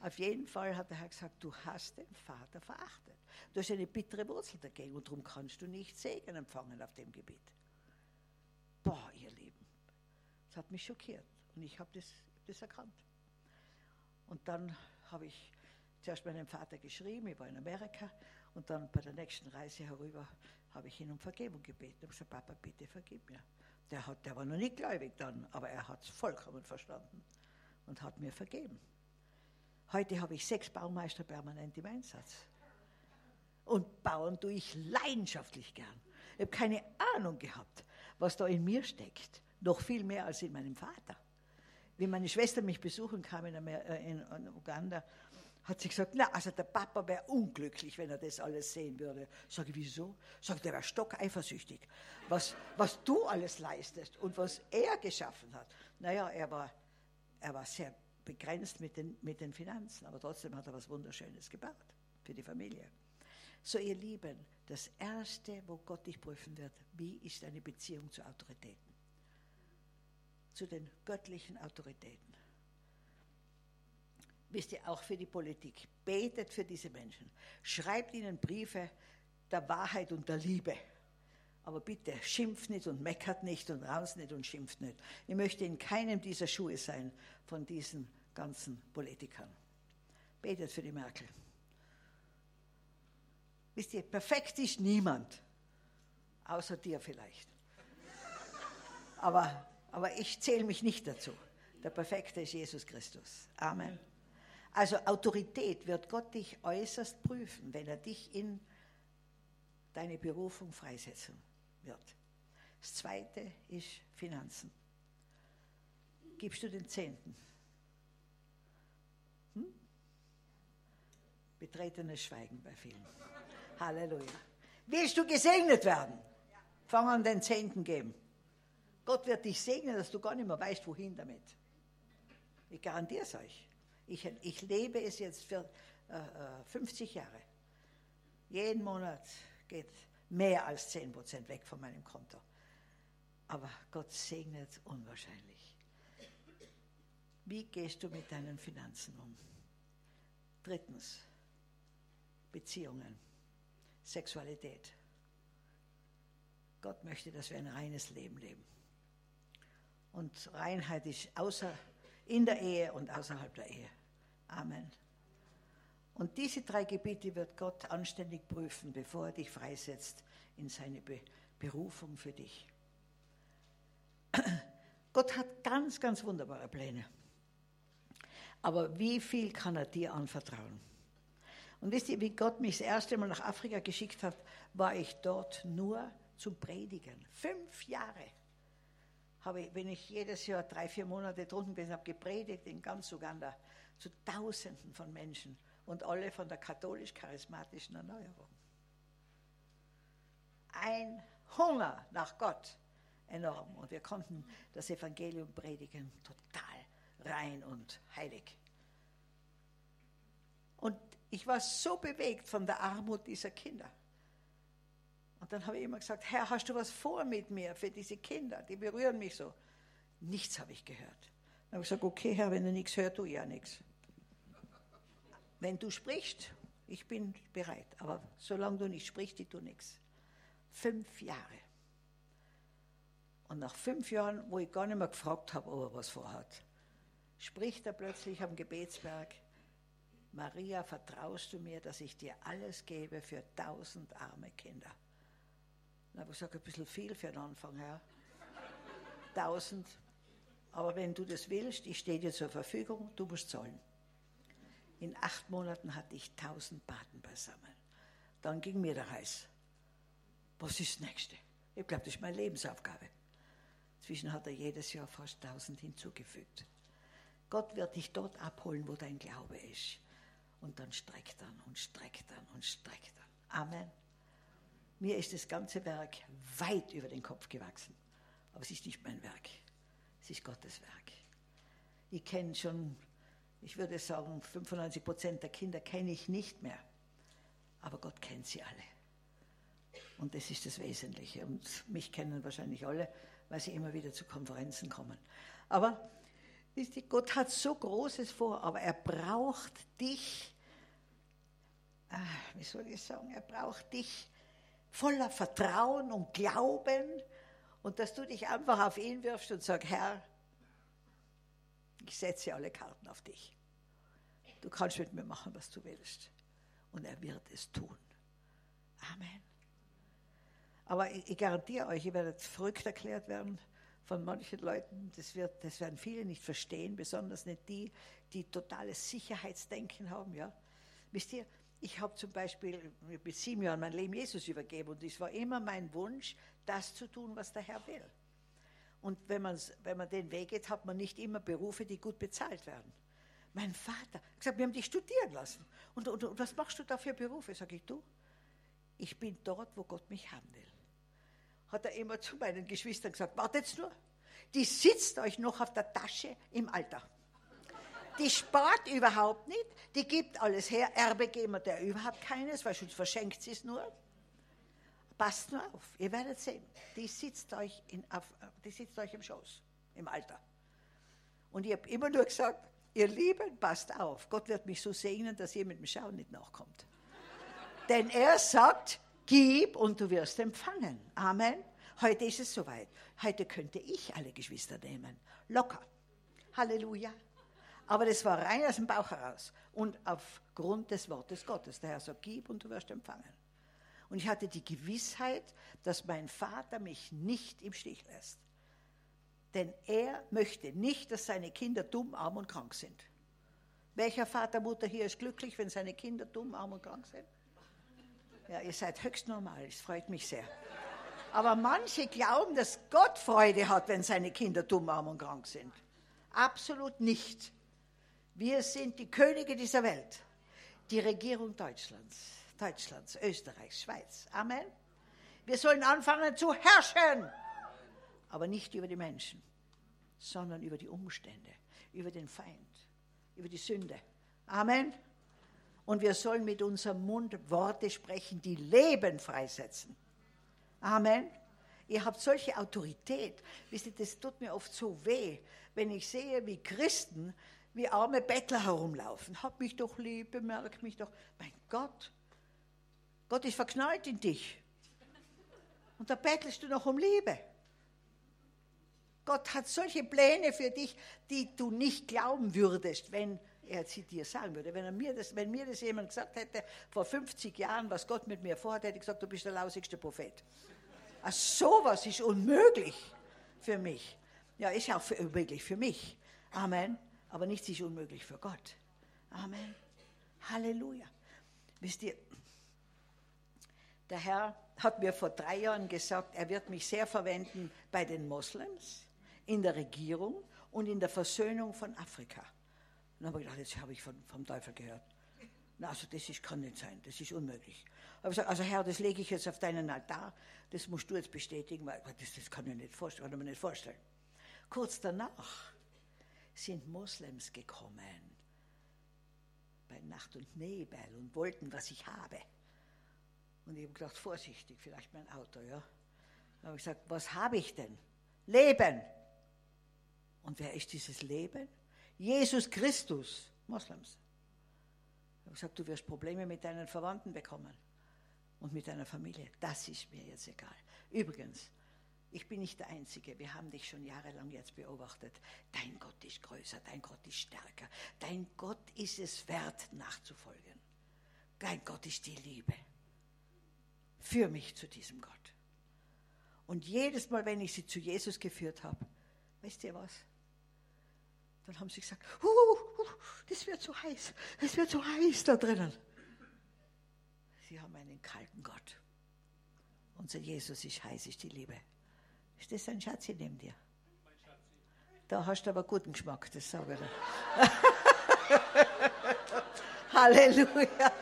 Auf jeden Fall hat der Herr gesagt, du hast den Vater verachtet. Du hast eine bittere Wurzel dagegen und darum kannst du nicht Segen empfangen auf dem Gebiet. Boah, ihr Lieben, das hat mich schockiert und ich habe das, das erkannt. Und dann habe ich zuerst meinem Vater geschrieben, ich war in Amerika und dann bei der nächsten Reise herüber habe ich ihn um Vergebung gebeten. Ich habe gesagt, Papa, bitte vergib mir. Der, hat, der war noch nicht gläubig dann, aber er hat es vollkommen verstanden und hat mir vergeben. Heute habe ich sechs Baumeister permanent im Einsatz. Und bauen tue ich leidenschaftlich gern. Ich habe keine Ahnung gehabt, was da in mir steckt. Noch viel mehr als in meinem Vater. Wie meine Schwester mich besuchen kam in, Amer äh, in Uganda, hat sie gesagt, na, also der Papa wäre unglücklich, wenn er das alles sehen würde. Sag ich, wieso? Sagt er, wäre stockeifersüchtig. Was, was du alles leistest und was er geschaffen hat. Naja, er war, er war sehr begrenzt mit den, mit den Finanzen, aber trotzdem hat er was Wunderschönes gebaut für die Familie. So, ihr Lieben, das Erste, wo Gott dich prüfen wird, wie ist deine Beziehung zu Autoritäten? Zu den göttlichen Autoritäten. Wisst ihr, auch für die Politik. Betet für diese Menschen. Schreibt ihnen Briefe der Wahrheit und der Liebe. Aber bitte schimpft nicht und meckert nicht und raus nicht und schimpft nicht. Ich möchte in keinem dieser Schuhe sein von diesen ganzen Politikern. Betet für die Merkel. Wisst ihr, perfekt ist niemand, außer dir vielleicht. Aber, aber ich zähle mich nicht dazu. Der Perfekte ist Jesus Christus. Amen. Also Autorität wird Gott dich äußerst prüfen, wenn er dich in deine Berufung freisetzen wird. Das zweite ist Finanzen. Gibst du den Zehnten? Hm? Betretenes Schweigen bei vielen. Halleluja. Willst du gesegnet werden? Fang an den Zehnten geben. Gott wird dich segnen, dass du gar nicht mehr weißt, wohin damit. Ich garantiere es euch. Ich, ich lebe es jetzt für äh, 50 äh, Jahre. Jeden Monat geht mehr als 10 Prozent weg von meinem Konto. Aber Gott segnet unwahrscheinlich. Wie gehst du mit deinen Finanzen um? Drittens, Beziehungen, Sexualität. Gott möchte, dass wir ein reines Leben leben. Und Reinheit ist außer, in der Ehe und außerhalb der Ehe. Amen. Und diese drei Gebiete wird Gott anständig prüfen, bevor er dich freisetzt in seine Be Berufung für dich. (clears throat) Gott hat ganz, ganz wunderbare Pläne. Aber wie viel kann er dir anvertrauen? Und wisst ihr, wie Gott mich das erste Mal nach Afrika geschickt hat, war ich dort nur zum Predigen. Fünf Jahre habe ich, wenn ich jedes Jahr drei, vier Monate drunten bin, habe gepredigt in ganz Uganda zu Tausenden von Menschen und alle von der katholisch-charismatischen Erneuerung. Ein Hunger nach Gott enorm. Und wir konnten das Evangelium predigen, total rein und heilig. Und ich war so bewegt von der Armut dieser Kinder. Und dann habe ich immer gesagt, Herr, hast du was vor mit mir für diese Kinder? Die berühren mich so. Nichts habe ich gehört. Dann habe ich gesagt, okay, Herr, wenn du nichts hörst, tu ja nichts. Wenn du sprichst, ich bin bereit. Aber solange du nicht sprichst, ich tue nichts. Fünf Jahre. Und nach fünf Jahren, wo ich gar nicht mehr gefragt habe, ob er was vorhat, spricht er plötzlich am Gebetsberg, Maria, vertraust du mir, dass ich dir alles gebe für tausend arme Kinder? Dann habe ich gesagt, ein bisschen viel für den Anfang, Herr. Tausend. Aber wenn du das willst, ich stehe dir zur Verfügung, du musst zahlen. In acht Monaten hatte ich tausend Paten beisammen. Dann ging mir der Heiß. Was ist das Nächste? Ich glaube, das ist meine Lebensaufgabe. Inzwischen hat er jedes Jahr fast tausend hinzugefügt. Gott wird dich dort abholen, wo dein Glaube ist. Und dann streckt dann und streckt dann und streckt dann. Amen. Mir ist das ganze Werk weit über den Kopf gewachsen. Aber es ist nicht mein Werk. Es ist Gottes Werk. Ich kenne schon ich würde sagen, 95 Prozent der Kinder kenne ich nicht mehr. Aber Gott kennt sie alle. Und das ist das Wesentliche. Und mich kennen wahrscheinlich alle, weil sie immer wieder zu Konferenzen kommen. Aber Gott hat so Großes vor, aber er braucht dich, ah, wie soll ich sagen, er braucht dich voller Vertrauen und Glauben und dass du dich einfach auf ihn wirfst und sagst, Herr, ich setze alle Karten auf dich. Du kannst mit mir machen, was du willst. Und er wird es tun. Amen. Aber ich, garantiere euch, ihr werdet verrückt erklärt werden von manchen Leuten. Das, wird, das werden viele nicht verstehen, besonders nicht die, die totales Sicherheitsdenken haben. Ja? Wisst ihr, ich habe zum Beispiel mit sieben Jahren mein Leben Jesus übergeben und es war immer mein Wunsch, das zu tun, was der Herr will. Und wenn, wenn man den Weg geht, hat man nicht immer Berufe, die gut bezahlt werden. Mein Vater, gesagt, wir haben dich studieren lassen. Und, und, und was machst du da für Berufe? Sag ich, du, ich bin dort, wo Gott mich haben will. Hat er immer zu meinen Geschwistern gesagt, wartet nur, die sitzt euch noch auf der Tasche im Alter. Die spart überhaupt nicht, die gibt alles her. Erbe geben wir der überhaupt keines, weil sonst verschenkt sie es nur. Passt nur auf, ihr werdet sehen, die sitzt euch, in, die sitzt euch im Schoß, im Alter. Und ich habe immer nur gesagt, ihr Lieben, passt auf, Gott wird mich so segnen, dass ihr mit dem Schauen nicht nachkommt. Denn er sagt, gib und du wirst empfangen. Amen. Heute ist es soweit. Heute könnte ich alle Geschwister nehmen. Locker. Halleluja. Aber das war rein aus dem Bauch heraus und aufgrund des Wortes Gottes. Der Herr sagt, gib und du wirst empfangen. Und ich hatte die Gewissheit, dass mein Vater mich nicht im Stich lässt. Denn er möchte nicht, dass seine Kinder dumm, arm und krank sind. Welcher Vater, Mutter hier ist glücklich, wenn seine Kinder dumm, arm und krank sind? Ja, ihr seid höchst normal, es freut mich sehr. Aber manche glauben, dass Gott Freude hat, wenn seine Kinder dumm, arm und krank sind. Absolut nicht. Wir sind die Könige dieser Welt, die Regierung Deutschlands, Deutschlands, Österreichs, Schweiz. Amen. Wir sollen anfangen zu herrschen, aber nicht über die Menschen, sondern über die Umstände, über den Feind, über die Sünde. Amen. Und wir sollen mit unserem Mund Worte sprechen, die Leben freisetzen. Amen. Ihr habt solche Autorität. Wisst ihr, das tut mir oft so weh, wenn ich sehe, wie Christen wie arme Bettler herumlaufen. Hab mich doch lieb, bemerk mich doch. Mein Gott, Gott ist verknallt in dich. Und da bettelst du noch um Liebe. Gott hat solche Pläne für dich, die du nicht glauben würdest, wenn er sie dir sagen würde. Wenn, mir das, wenn mir das jemand gesagt hätte, vor 50 Jahren, was Gott mit mir vorhat, hätte ich gesagt, du bist der lausigste Prophet. Also sowas ist unmöglich für mich. Ja, ist auch für, unmöglich für mich. Amen aber nichts ist unmöglich für Gott. Amen. Halleluja. Wisst ihr, der Herr hat mir vor drei Jahren gesagt, er wird mich sehr verwenden bei den Moslems, in der Regierung und in der Versöhnung von Afrika. Und dann habe ich gedacht, jetzt habe ich von, vom Teufel gehört. Na, also das ist, kann nicht sein, das ist unmöglich. Aber ich gesagt, also Herr, das lege ich jetzt auf deinen Altar, das musst du jetzt bestätigen, weil das, das kann, ich nicht vorstellen, kann ich mir nicht vorstellen. Kurz danach sind Moslems gekommen bei Nacht und Nebel und wollten, was ich habe. Und ich habe gedacht, vorsichtig, vielleicht mein Auto, ja. Dann habe ich gesagt, was habe ich denn? Leben. Und wer ist dieses Leben? Jesus Christus, Moslems. Ich habe gesagt, du wirst Probleme mit deinen Verwandten bekommen und mit deiner Familie. Das ist mir jetzt egal. Übrigens, ich bin nicht der Einzige, wir haben dich schon jahrelang jetzt beobachtet. Dein Gott ist größer, dein Gott ist stärker, dein Gott ist es wert nachzufolgen. Dein Gott ist die Liebe. Führ mich zu diesem Gott. Und jedes Mal, wenn ich sie zu Jesus geführt habe, weißt ihr was? Dann haben sie gesagt, uh, uh, das wird so heiß, es wird so heiß da drinnen. Sie haben einen kalten Gott. Unser Jesus ist heiß, ist die Liebe. Ist das ein Schatzi neben dir? Da hast du aber guten Geschmack, das sage ich dir. (laughs) Halleluja.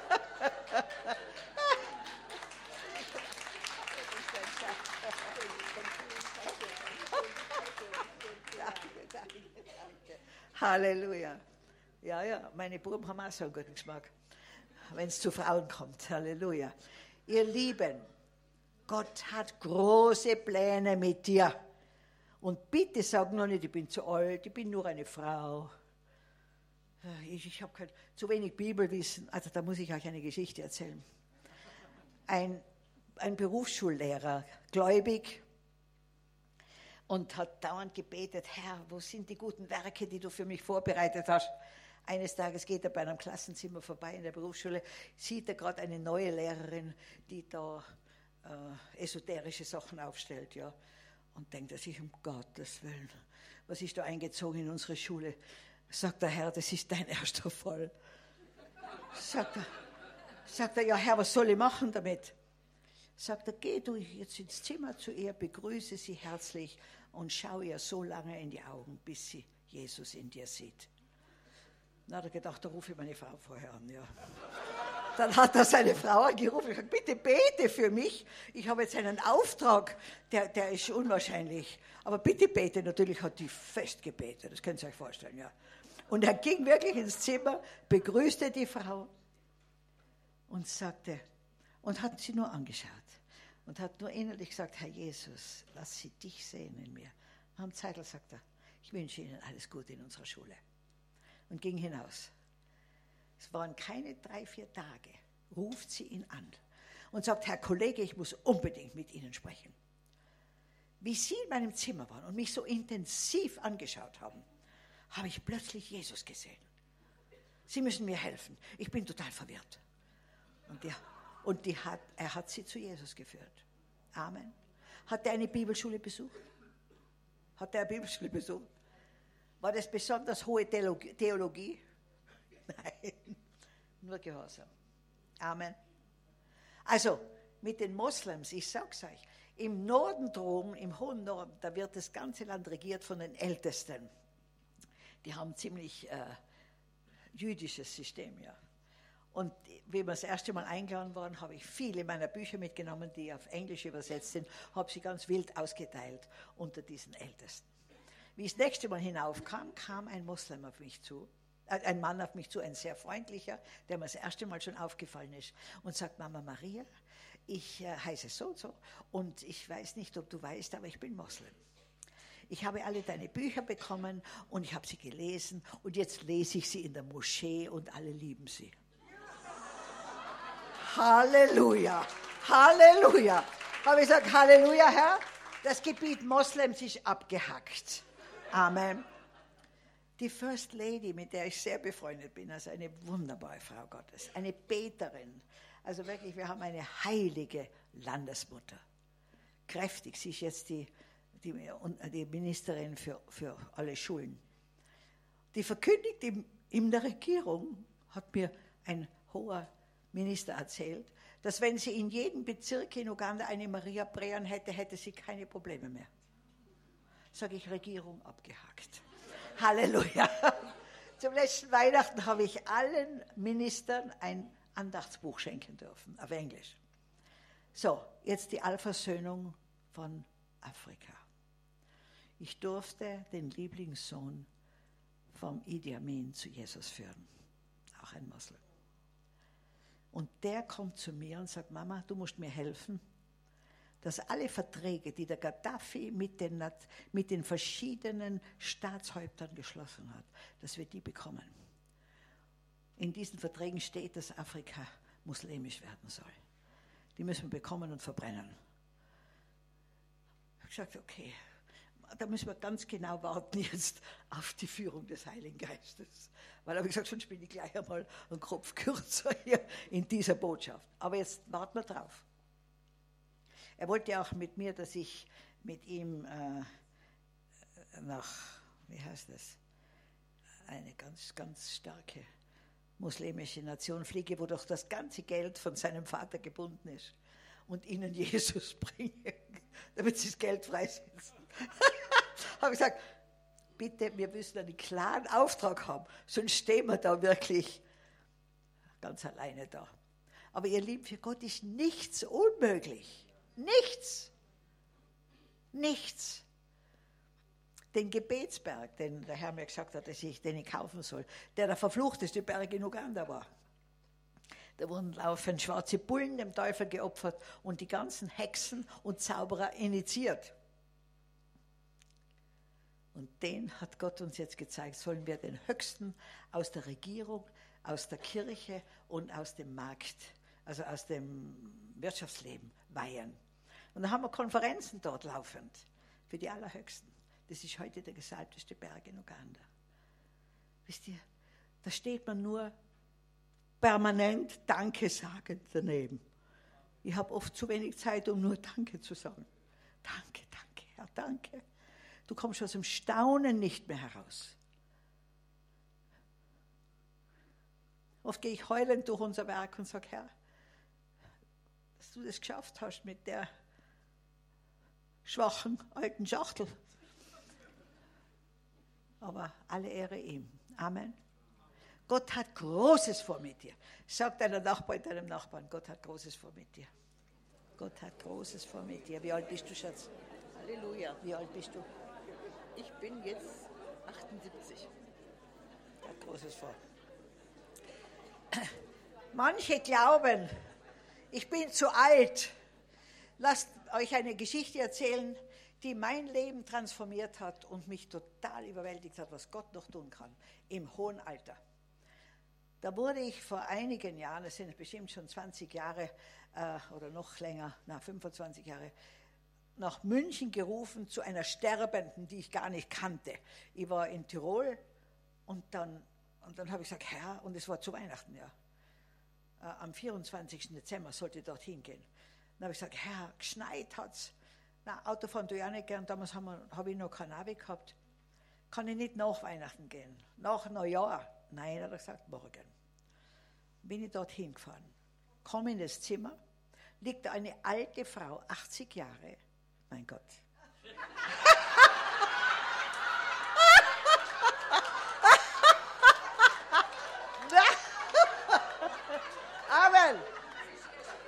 Halleluja. Ja, ja, meine Buben haben auch so einen guten Geschmack, wenn es zu Frauen kommt. Halleluja. Ihr Lieben, Gott hat große Pläne mit dir. Und bitte sag nur nicht, ich bin zu alt, ich bin nur eine Frau. Ich, ich habe zu wenig Bibelwissen, also da muss ich euch eine Geschichte erzählen. Ein, ein Berufsschullehrer, gläubig, und hat dauernd gebetet, Herr, wo sind die guten Werke, die du für mich vorbereitet hast? Eines Tages geht er bei einem Klassenzimmer vorbei in der Berufsschule, sieht er gerade eine neue Lehrerin, die da äh, esoterische Sachen aufstellt, ja. Und denkt er sich, um Gottes Willen, was ist da eingezogen in unsere Schule? Sagt der Herr, das ist dein (laughs) erster Fall. Sagt er, sagt er, ja Herr, was soll ich machen damit? Sagt er, geh du jetzt ins Zimmer zu ihr, begrüße sie herzlich und schau ihr so lange in die Augen, bis sie Jesus in dir sieht. Na, er gedacht, da rufe ich meine Frau vorher an, ja. Dann hat er seine Frau angerufen und gesagt, bitte bete für mich. Ich habe jetzt einen Auftrag, der, der ist unwahrscheinlich. Aber bitte bete. Natürlich hat die fest gebetet, das könnt ihr euch vorstellen, ja. Und er ging wirklich ins Zimmer, begrüßte die Frau und sagte, und hat sie nur angeschaut und hat nur innerlich gesagt, Herr Jesus, lass sie dich sehen in mir. Am Zeitl sagt er, ich wünsche Ihnen alles Gute in unserer Schule. Und ging hinaus. Es waren keine drei, vier Tage, ruft sie ihn an und sagt, Herr Kollege, ich muss unbedingt mit Ihnen sprechen. Wie Sie in meinem Zimmer waren und mich so intensiv angeschaut haben, habe ich plötzlich Jesus gesehen. Sie müssen mir helfen. Ich bin total verwirrt. Und, der, und die hat, er hat sie zu Jesus geführt. Amen. Hat er eine Bibelschule besucht? Hat er eine Bibelschule besucht? War das besonders hohe Theologie? Nein, nur Gehorsam. Amen. Also, mit den Moslems, ich sag's euch, im Norden droben, im hohen Norden, da wird das ganze Land regiert von den Ältesten. Die haben ziemlich äh, jüdisches System, ja. Und wie wir das erste Mal eingeladen waren, habe ich viele meiner Bücher mitgenommen, die auf Englisch übersetzt sind, habe sie ganz wild ausgeteilt unter diesen Ältesten. Wie ich das nächste Mal hinaufkam, kam ein Moslem auf mich zu, ein Mann auf mich zu, ein sehr freundlicher, der mir das erste Mal schon aufgefallen ist, und sagt, Mama Maria, ich äh, heiße so und so, und ich weiß nicht, ob du weißt, aber ich bin Moslem. Ich habe alle deine Bücher bekommen und ich habe sie gelesen und jetzt lese ich sie in der Moschee und alle lieben sie. Halleluja, Halleluja. Habe ich gesagt, Halleluja, Herr, das Gebiet Moslems ist abgehackt. Amen. Die First Lady, mit der ich sehr befreundet bin, also eine wunderbare Frau Gottes, eine Beterin. Also wirklich, wir haben eine heilige Landesmutter. Kräftig, sie ist jetzt die, die, die Ministerin für, für alle Schulen. Die verkündigt in, in der Regierung, hat mir ein hoher Minister erzählt, dass wenn sie in jedem Bezirk in Uganda eine Maria Brean hätte, hätte sie keine Probleme mehr. Sage ich, Regierung abgehakt. Halleluja. (laughs) Zum letzten Weihnachten habe ich allen Ministern ein Andachtsbuch schenken dürfen, auf Englisch. So, jetzt die Allversöhnung von Afrika. Ich durfte den Lieblingssohn vom Idi Amin zu Jesus führen, auch ein Moslem. Und der kommt zu mir und sagt, Mama, du musst mir helfen, dass alle Verträge, die der Gaddafi mit den, mit den verschiedenen Staatshäuptern geschlossen hat, dass wir die bekommen. In diesen Verträgen steht, dass Afrika muslimisch werden soll. Die müssen wir bekommen und verbrennen. Ich habe gesagt, okay, da müssen wir ganz genau warten jetzt auf die Führung des Heiligen Geistes. Weil, habe ich gesagt, sonst bin ich gleich einmal einen Kopf kürzer hier in dieser Botschaft. Aber jetzt warten wir drauf. Er wollte auch mit mir, dass ich mit ihm äh, nach, wie heißt das, eine ganz, ganz starke muslimische Nation fliege, wo doch das ganze Geld von seinem Vater gebunden ist und ihnen (laughs) Jesus bringe, damit sie das Geld freisetzen. (laughs) habe ich gesagt, bitte, wir müssen einen klaren Auftrag haben, sonst stehen wir da wirklich ganz alleine da. Aber ihr Lieben, für Gott ist nichts unmöglich. Nichts. Nichts. Den Gebetsberg, den der Herr mir gesagt hat, dass ich den kaufen soll, der der verfluchteste Berg in Uganda war. Da wurden laufend schwarze Bullen dem Teufel geopfert und die ganzen Hexen und Zauberer initiiert. Und den hat Gott uns jetzt gezeigt, sollen wir den Höchsten aus der Regierung, aus der Kirche und aus dem Markt, also aus dem Wirtschaftsleben weihen. Und da haben wir Konferenzen dort laufend für die Allerhöchsten. Das ist heute der gesalbteste Berg in Uganda. Wisst ihr, da steht man nur permanent Danke sagen daneben. Ich habe oft zu wenig Zeit, um nur Danke zu sagen. Danke, danke, ja, danke. Du kommst aus dem Staunen nicht mehr heraus. Oft gehe ich heulend durch unser Werk und sage, Herr, dass du das geschafft hast mit der schwachen alten Schachtel. Aber alle Ehre ihm. Amen. Gott hat Großes vor mit dir. Sag deiner Nachbarin, deinem Nachbarn, Gott hat Großes vor mit dir. Gott hat Großes vor mit dir. Wie alt bist du, Schatz? Halleluja. Wie alt bist du? Ich bin jetzt 78. Großes vor. Manche glauben, ich bin zu alt. Lasst euch eine Geschichte erzählen, die mein Leben transformiert hat und mich total überwältigt hat, was Gott noch tun kann im hohen Alter. Da wurde ich vor einigen Jahren, das sind bestimmt schon 20 Jahre äh, oder noch länger, na 25 Jahre, nach München gerufen zu einer Sterbenden, die ich gar nicht kannte. Ich war in Tirol und dann, und dann habe ich gesagt, Herr, und es war zu Weihnachten, ja. Äh, am 24. Dezember sollte ich dorthin gehen. Dann habe ich gesagt, Herr, geschneit hat's. Na, Autofahren tue ich auch nicht gern. Damals habe hab ich noch kein Navi gehabt. Kann ich nicht nach Weihnachten gehen? Nach Neujahr? Nein, hat er gesagt, morgen. Bin ich dorthin gefahren. Komme in das Zimmer, liegt eine alte Frau, 80 Jahre. Mein Gott. (laughs) (laughs) Amen.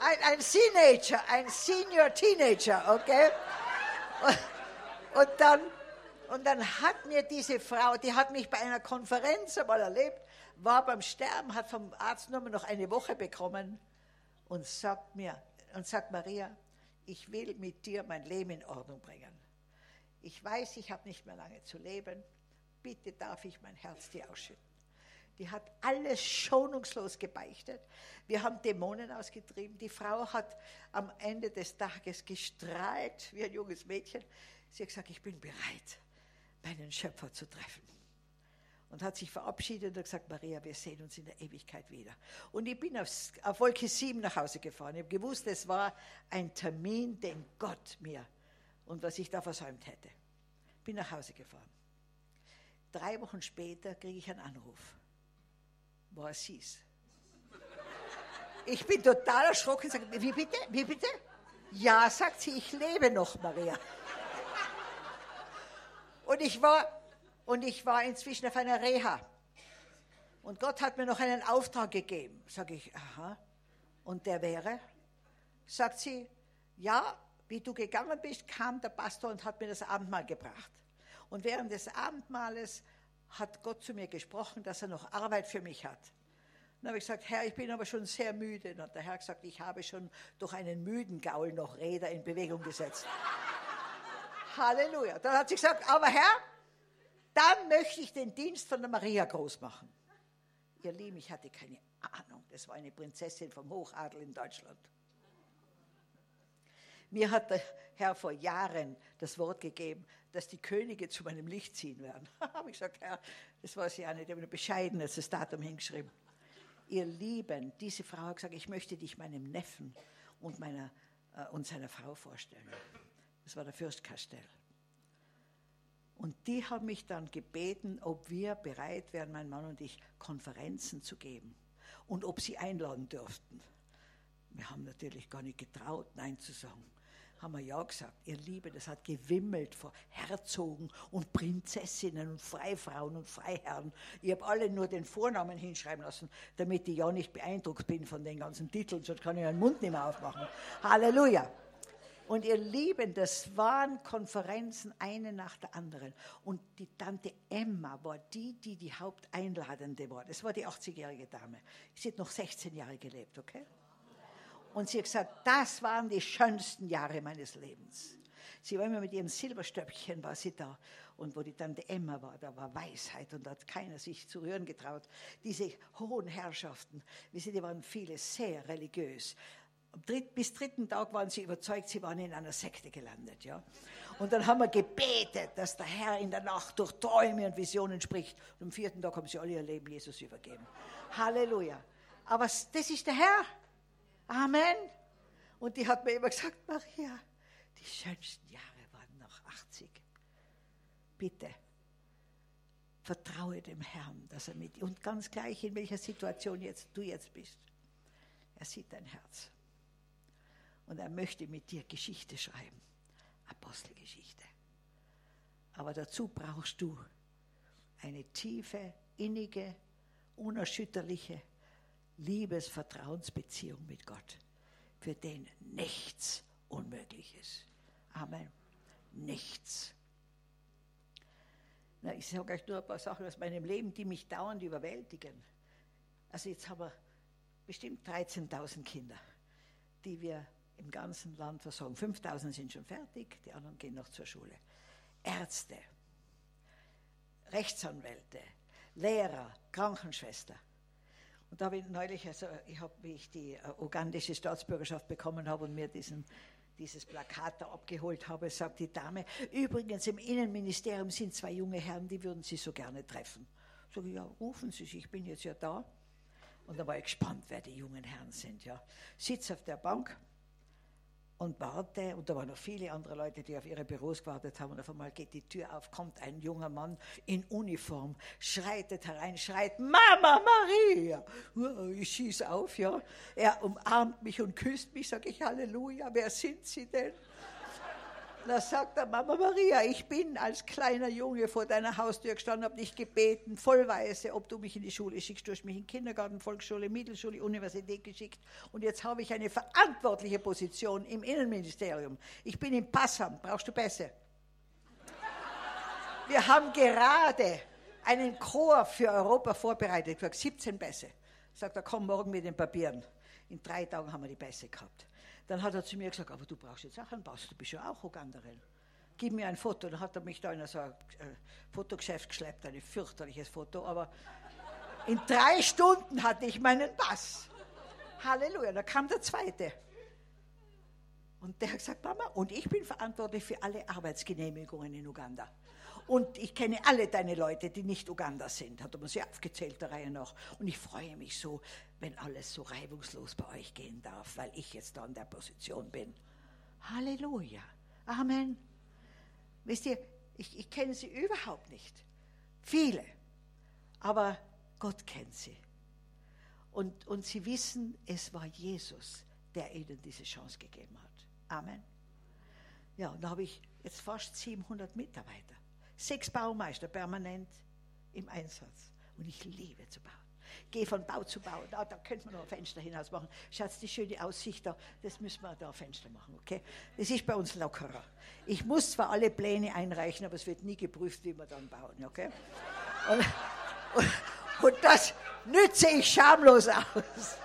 Ein, ein Teenager, ein Senior Teenager, okay? Und, dann, und dann hat mir diese Frau, die hat mich bei einer Konferenz einmal erlebt, war beim Sterben, hat vom Arzt nur noch eine Woche bekommen und sagt mir, und sagt Maria, ich will mit dir mein Leben in Ordnung bringen. Ich weiß, ich habe nicht mehr lange zu leben. Bitte darf ich mein Herz dir ausschütten. Die hat alles schonungslos gebeichtet. Wir haben Dämonen ausgetrieben. Die Frau hat am Ende des Tages gestrahlt wie ein junges Mädchen. Sie hat gesagt, ich bin bereit, meinen Schöpfer zu treffen. Und hat sich verabschiedet und gesagt, Maria, wir sehen uns in der Ewigkeit wieder. Und ich bin auf, auf Wolke 7 nach Hause gefahren. Ich habe gewusst, es war ein Termin, den Gott mir und was ich da versäumt hätte. Bin nach Hause gefahren. Drei Wochen später kriege ich einen Anruf war es Ich bin total erschrocken und sage, wie bitte, wie bitte? Ja, sagt sie, ich lebe noch, Maria. Und ich war, und ich war inzwischen auf einer Reha. Und Gott hat mir noch einen Auftrag gegeben. Sage ich, aha. Und der wäre? Sagt sie, ja, wie du gegangen bist, kam der Pastor und hat mir das Abendmahl gebracht. Und während des Abendmahles hat Gott zu mir gesprochen, dass er noch Arbeit für mich hat. Dann habe ich gesagt, Herr, ich bin aber schon sehr müde. Und der Herr hat gesagt, ich habe schon durch einen müden Gaul noch Räder in Bewegung gesetzt. (laughs) Halleluja. Dann hat sie gesagt, aber Herr, dann möchte ich den Dienst von der Maria groß machen. Ihr Lieben, ich hatte keine Ahnung. Das war eine Prinzessin vom Hochadel in Deutschland. Mir hat der Herr vor Jahren das Wort gegeben, dass die Könige zu meinem Licht ziehen werden. (laughs) habe ich gesagt, Herr, das weiß ich auch nicht, ich habe bescheiden das Datum hingeschrieben. Ihr Lieben, diese Frau hat gesagt, ich möchte dich meinem Neffen und, meiner, äh, und seiner Frau vorstellen. Das war der Fürst Castell. Und die haben mich dann gebeten, ob wir bereit wären, mein Mann und ich, Konferenzen zu geben und ob sie einladen dürften. Wir haben natürlich gar nicht getraut, Nein zu sagen haben wir ja gesagt, ihr Liebe, das hat gewimmelt vor Herzogen und Prinzessinnen und Freifrauen und Freiherren. Ich habe alle nur den Vornamen hinschreiben lassen, damit ich ja nicht beeindruckt bin von den ganzen Titeln, sonst kann ich den Mund nicht mehr aufmachen. Halleluja. Und ihr Lieben, das waren Konferenzen eine nach der anderen. Und die Tante Emma war die, die die Haupteinladende war. Das war die 80-jährige Dame. Sie hat noch 16 Jahre gelebt, okay? Und sie hat gesagt, das waren die schönsten Jahre meines Lebens. Sie war immer mit ihrem Silberstöckchen, war sie da. Und wo die Tante Emma war, da war Weisheit und da hat keiner sich zu rühren getraut. Diese hohen Herrschaften, wie sie, die waren viele sehr religiös. Bis dritten Tag waren sie überzeugt, sie waren in einer Sekte gelandet. Ja? Und dann haben wir gebetet, dass der Herr in der Nacht durch Träume und Visionen spricht. Und am vierten Tag haben sie alle ihr Leben Jesus übergeben. Halleluja. Aber das ist der Herr. Amen. Und die hat mir immer gesagt, Maria, die schönsten Jahre waren noch 80. Bitte, vertraue dem Herrn, dass er mit dir, und ganz gleich in welcher Situation jetzt, du jetzt bist, er sieht dein Herz. Und er möchte mit dir Geschichte schreiben, Apostelgeschichte. Aber dazu brauchst du eine tiefe, innige, unerschütterliche Liebes-Vertrauensbeziehung mit Gott, für den nichts unmöglich ist. Amen. Nichts. Na, ich sage euch nur ein paar Sachen aus meinem Leben, die mich dauernd überwältigen. Also jetzt haben wir bestimmt 13.000 Kinder, die wir im ganzen Land versorgen. 5.000 sind schon fertig, die anderen gehen noch zur Schule. Ärzte, Rechtsanwälte, Lehrer, Krankenschwester. Und da habe ich neulich, also ich habe, wie ich die äh, ugandische Staatsbürgerschaft bekommen habe und mir diesen, dieses Plakat da abgeholt habe, sagt die Dame, übrigens im Innenministerium sind zwei junge Herren, die würden Sie so gerne treffen. Sag ich, ja, rufen Sie sich, ich bin jetzt ja da. Und da war ich gespannt, wer die jungen Herren sind. Ja. Sitz auf der Bank, und warte, und da waren noch viele andere Leute, die auf ihre Büros gewartet haben, und auf einmal geht die Tür auf, kommt ein junger Mann in Uniform, schreitet herein, schreit, Mama Maria! Ich schieße auf, ja. Er umarmt mich und küsst mich, sage ich, Halleluja, wer sind Sie denn? Da sagt er, Mama Maria, ich bin als kleiner Junge vor deiner Haustür gestanden, habe dich gebeten, vollweise, ob du mich in die Schule schickst. Du hast mich in Kindergarten, Volksschule, Mittelschule, Universität geschickt. Und jetzt habe ich eine verantwortliche Position im Innenministerium. Ich bin im Passamt. Brauchst du Pässe? Wir haben gerade einen Chor für Europa vorbereitet. Ich 17 Pässe. Sagt er, komm morgen mit den Papieren. In drei Tagen haben wir die Pässe gehabt. Dann hat er zu mir gesagt, aber du brauchst jetzt auch einen Pass, du bist ja auch Uganderin. Gib mir ein Foto. Dann hat er mich da in so ein äh, Fotogeschäft geschleppt, ein fürchterliches Foto. Aber in drei Stunden hatte ich meinen Pass. Halleluja. Da kam der zweite. Und der hat gesagt, Mama, und ich bin verantwortlich für alle Arbeitsgenehmigungen in Uganda. Und ich kenne alle deine Leute, die nicht Uganda sind, hat mir sie aufgezählt, der Reihe nach. Und ich freue mich so, wenn alles so reibungslos bei euch gehen darf, weil ich jetzt da in der Position bin. Halleluja. Amen. Wisst ihr, ich, ich kenne sie überhaupt nicht. Viele. Aber Gott kennt sie. Und, und sie wissen, es war Jesus, der ihnen diese Chance gegeben hat. Amen. Ja, und da habe ich jetzt fast 700 Mitarbeiter sechs Baumeister permanent im Einsatz. Und ich liebe zu bauen. Gehe von Bau zu Bau. Da, da könnte man noch ein Fenster hinaus machen. Schatz, die schöne Aussicht da, das müssen wir da ein Fenster machen, okay? Das ist bei uns lockerer. Ich muss zwar alle Pläne einreichen, aber es wird nie geprüft, wie wir dann bauen, okay? Und, und, und das nütze ich schamlos aus.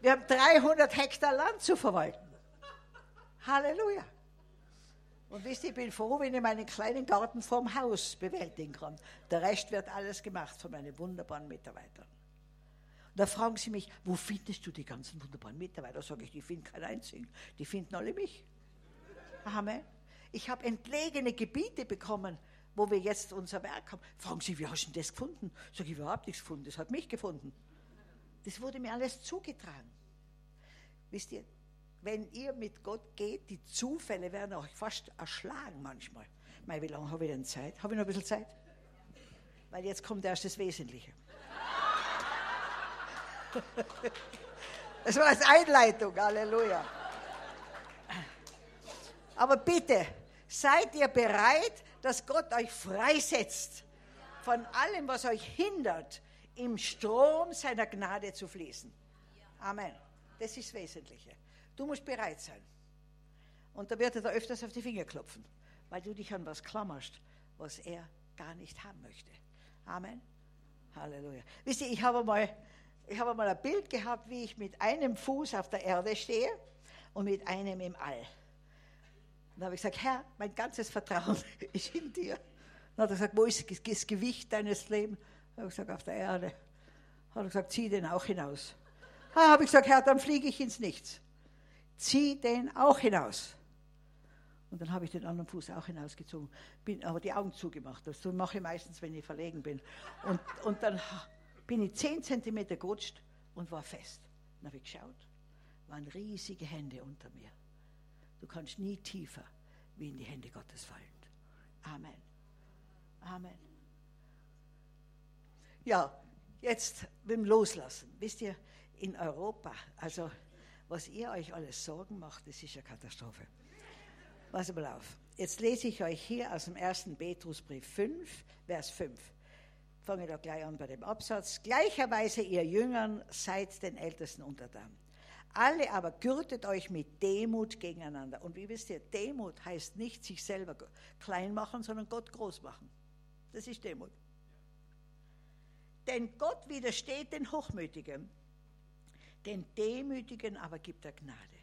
Wir haben 300 Hektar Land zu verwalten. Halleluja. Und wisst ihr, ich bin froh, wenn ich meinen kleinen Garten vorm Haus bewältigen kann. Der Rest wird alles gemacht von meinen wunderbaren Mitarbeitern. Und da fragen sie mich, wo findest du die ganzen wunderbaren Mitarbeiter? Sage ich, die finden keinen einzigen. Die finden alle mich. Amen. Ich habe entlegene Gebiete bekommen, wo wir jetzt unser Werk haben. Fragen sie, wie hast du das gefunden? Sage ich, überhaupt nichts gefunden. Das hat mich gefunden. Das wurde mir alles zugetragen. Wisst ihr, wenn ihr mit Gott geht, die Zufälle werden euch fast erschlagen manchmal. Mei, wie lange habe ich denn Zeit? Habe ich noch ein bisschen Zeit? Weil jetzt kommt erst das Wesentliche. (laughs) Das war als Einleitung, Halleluja. Aber bitte, seid ihr bereit, dass Gott euch freisetzt von allem, was euch hindert, im Strom seiner Gnade zu fließen? Amen. Das ist das Wesentliche. Du musst bereit sein. Und da wird er da öfters auf die Finger klopfen, weil du dich an was klammerst, was er gar nicht haben möchte. Amen. Halleluja. Wisst ihr, ich habe mal, ich habe mal ein Bild gehabt, wie ich mit einem Fuß auf der Erde stehe und mit einem im All. Dann habe ich gesagt, Herr, mein ganzes Vertrauen (laughs) ist in dir. Dann hat er gesagt, wo ist das Gewicht deines Lebens? Dann habe ich gesagt, auf der Erde. Dann hat er gesagt, zieh den auch hinaus. Dann habe ich gesagt, Herr, dann fliege ich ins Nichts zieh den auch hinaus. Und dann habe ich den anderen Fuß auch hinausgezogen, bin aber die Augen zugemacht. Das mache ich meistens, wenn ich verlegen bin. Und, und dann bin ich zehn Zentimeter gerutscht und war fest. Dann habe ich geschaut, waren riesige Hände unter mir. Du kannst nie tiefer wie in die Hände Gottes fallen. Amen. Amen. Ja, jetzt mit dem Loslassen. Wisst ihr, in Europa, also was ihr euch alles Sorgen macht, das ist eine Katastrophe. Pass mal auf. Jetzt lese ich euch hier aus dem ersten Petrusbrief 5, Vers 5. Fange da gleich an bei dem Absatz. Gleicherweise ihr Jüngern seid den Ältesten untertan. Alle aber gürtet euch mit Demut gegeneinander. Und wie wisst ihr, Demut heißt nicht sich selber klein machen, sondern Gott groß machen. Das ist Demut. Denn Gott widersteht den Hochmütigen, den Demütigen aber gibt er Gnade.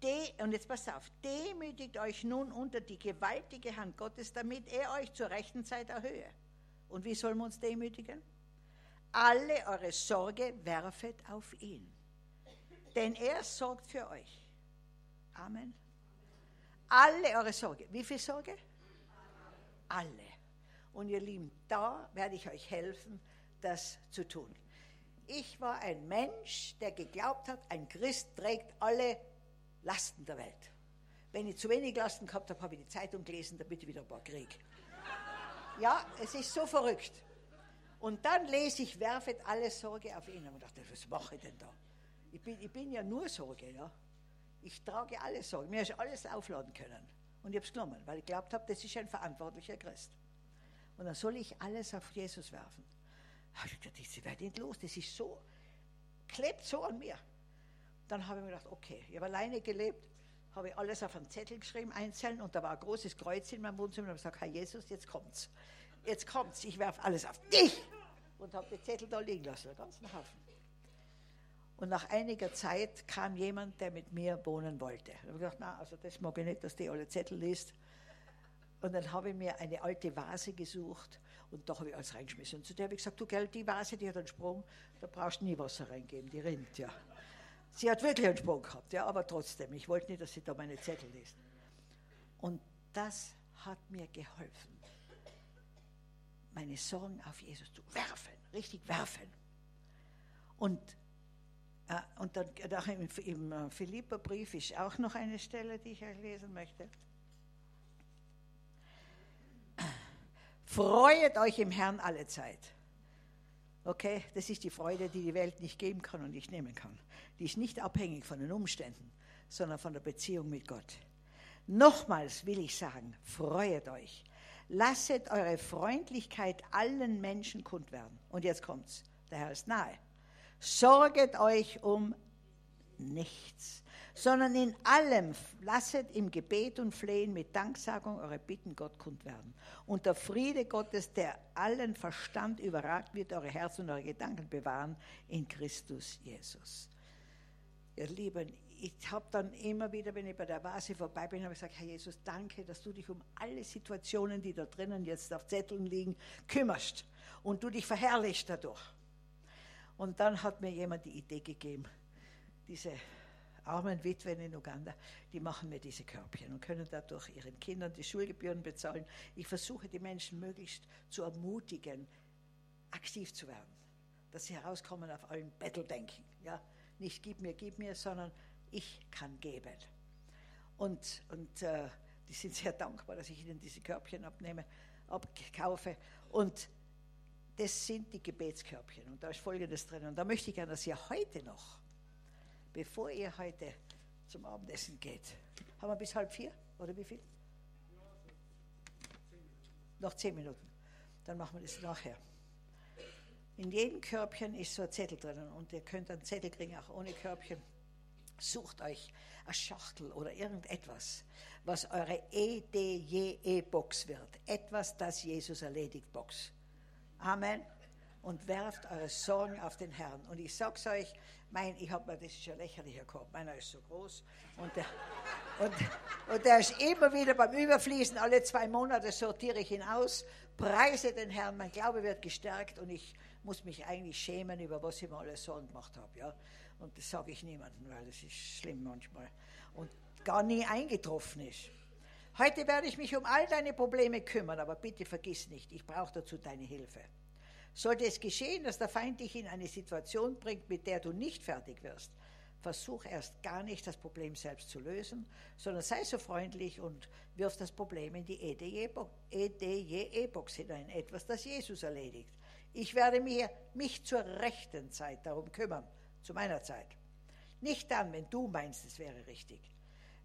De, und jetzt pass auf, demütigt euch nun unter die gewaltige Hand Gottes, damit er euch zur rechten Zeit erhöhe. Und wie sollen wir uns demütigen? Alle eure Sorge werfet auf ihn, denn er sorgt für euch. Amen. Alle eure Sorge. Wie viel Sorge? Alle. Und ihr Lieben, da werde ich euch helfen, das zu tun. Ich war ein Mensch, der geglaubt hat, ein Christ trägt alle Lasten der Welt. Wenn ich zu wenig Lasten gehabt habe, habe ich die Zeitung gelesen, damit ich wieder ein paar kriege. Ja, es ist so verrückt. Und dann lese ich, werfet alle Sorge auf ihn. Und dachte, was mache ich denn da? Ich bin, ich bin ja nur Sorge, ja. Ich trage alle Sorge. Mir ist alles aufladen können. Und ich habe es genommen, weil ich glaubt habe, das ist ein verantwortlicher Christ. Und dann soll ich alles auf Jesus werfen. Ich dachte, ich werde los. Das ist so, klebt so an mir. Dann habe ich mir gedacht, okay, ich habe alleine gelebt, habe ich alles auf einen Zettel geschrieben, einzeln, und da war ein großes Kreuz in meinem Wohnzimmer und habe gesagt, Herr Jesus, jetzt kommt's. Jetzt kommt's, ich werfe alles auf dich. Und habe die Zettel da liegen lassen, den ganzen Haufen. Und nach einiger Zeit kam jemand, der mit mir wohnen wollte. Da habe ich gedacht, na, also das mag ich nicht, dass die alle Zettel liest. Und dann habe ich mir eine alte Vase gesucht und da habe ich alles reingeschmissen. Und zu der habe ich gesagt, du Geld, die Vase, die hat einen Sprung, da brauchst du nie Wasser reingeben, die rinnt, ja. Sie hat wirklich einen Sprung gehabt, ja, aber trotzdem, ich wollte nicht, dass sie da meine Zettel liest. Und das hat mir geholfen, meine Sorgen auf Jesus zu werfen, richtig werfen. Und, äh, und dann im, im äh, Philipperbrief ist auch noch eine Stelle, die ich euch lesen möchte. Freuet euch im Herrn alle Zeit. Okay, das ist die Freude, die die Welt nicht geben kann und nicht nehmen kann. Die ist nicht abhängig von den Umständen, sondern von der Beziehung mit Gott. Nochmals will ich sagen, freuet euch. Lasset eure Freundlichkeit allen Menschen kund werden. Und jetzt kommt's, der Herr ist nahe. Sorget euch um nichts, sondern in allem lasset im Gebet und Flehen mit Danksagung eure Bitten Gott kund werden. Und der Friede Gottes, der allen Verstand überragt, wird eure Herzen und eure Gedanken bewahren in Christus Jesus. Ihr Lieben, ich habe dann immer wieder, wenn ich bei der Vase vorbei bin, habe ich gesagt, Herr Jesus, danke, dass du dich um alle Situationen, die da drinnen jetzt auf Zetteln liegen, kümmerst und du dich verherrlichst dadurch. Und dann hat mir jemand die Idee gegeben, diese armen Witwen in Uganda, die machen mir diese Körbchen und können dadurch ihren Kindern die Schulgebühren bezahlen. Ich versuche die Menschen möglichst zu ermutigen, aktiv zu werden, dass sie herauskommen auf allen Betteldenken. Ja? Nicht gib mir, gib mir, sondern ich kann geben. Und, und äh, die sind sehr dankbar, dass ich ihnen diese Körbchen abnehme, abkaufe. Und das sind die Gebetskörbchen. Und da ist Folgendes drin. Und da möchte ich gerne, dass ihr heute noch bevor ihr heute zum Abendessen geht. Haben wir bis halb vier oder wie viel? Noch zehn Minuten. Dann machen wir das nachher. In jedem Körbchen ist so ein Zettel drinnen und ihr könnt einen Zettel kriegen, auch ohne Körbchen. Sucht euch eine Schachtel oder irgendetwas, was eure EDJE-Box wird. Etwas, das Jesus erledigt, Box. Amen. Und werft eure Sorgen auf den Herrn. Und ich sage es euch, mein, ich habe mir, das ist ja lächerlicher Korb, meiner ist so groß. Und der, und, und der ist immer wieder beim Überfließen, alle zwei Monate sortiere ich ihn aus, preise den Herrn, mein Glaube wird gestärkt und ich muss mich eigentlich schämen, über was ich mir alles Sorgen gemacht habe. Ja? Und das sage ich niemandem, weil das ist schlimm manchmal. Und gar nie eingetroffen ist. Heute werde ich mich um all deine Probleme kümmern, aber bitte vergiss nicht, ich brauche dazu deine Hilfe. Sollte es geschehen, dass der Feind dich in eine Situation bringt, mit der du nicht fertig wirst, versuch erst gar nicht das Problem selbst zu lösen, sondern sei so freundlich und wirf das Problem in die EDJ-E-Box hinein, etwas, das Jesus erledigt. Ich werde mir, mich zur rechten Zeit darum kümmern, zu meiner Zeit. Nicht dann, wenn du meinst, es wäre richtig.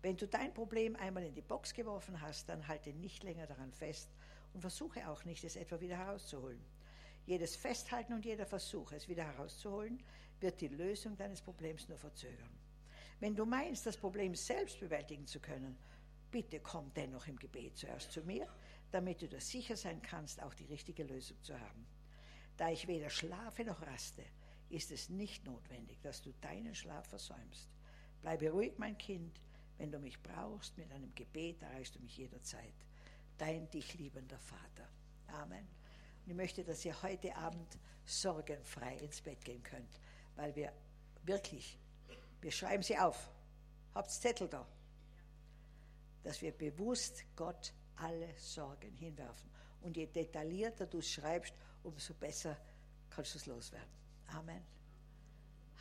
Wenn du dein Problem einmal in die Box geworfen hast, dann halte nicht länger daran fest und versuche auch nicht, es etwa wieder herauszuholen. Jedes Festhalten und jeder Versuch, es wieder herauszuholen, wird die Lösung deines Problems nur verzögern. Wenn du meinst, das Problem selbst bewältigen zu können, bitte komm dennoch im Gebet zuerst zu mir, damit du dir sicher sein kannst, auch die richtige Lösung zu haben. Da ich weder schlafe noch raste, ist es nicht notwendig, dass du deinen Schlaf versäumst. Bleibe ruhig, mein Kind. Wenn du mich brauchst, mit einem Gebet erreichst du mich jederzeit. Dein dich liebender Vater. Amen. Und ich möchte, dass ihr heute Abend sorgenfrei ins Bett gehen könnt, weil wir wirklich, wir schreiben sie auf. Habt's Zettel da. Dass wir bewusst Gott alle Sorgen hinwerfen. Und je detaillierter du es schreibst, umso besser kannst du es loswerden. Amen.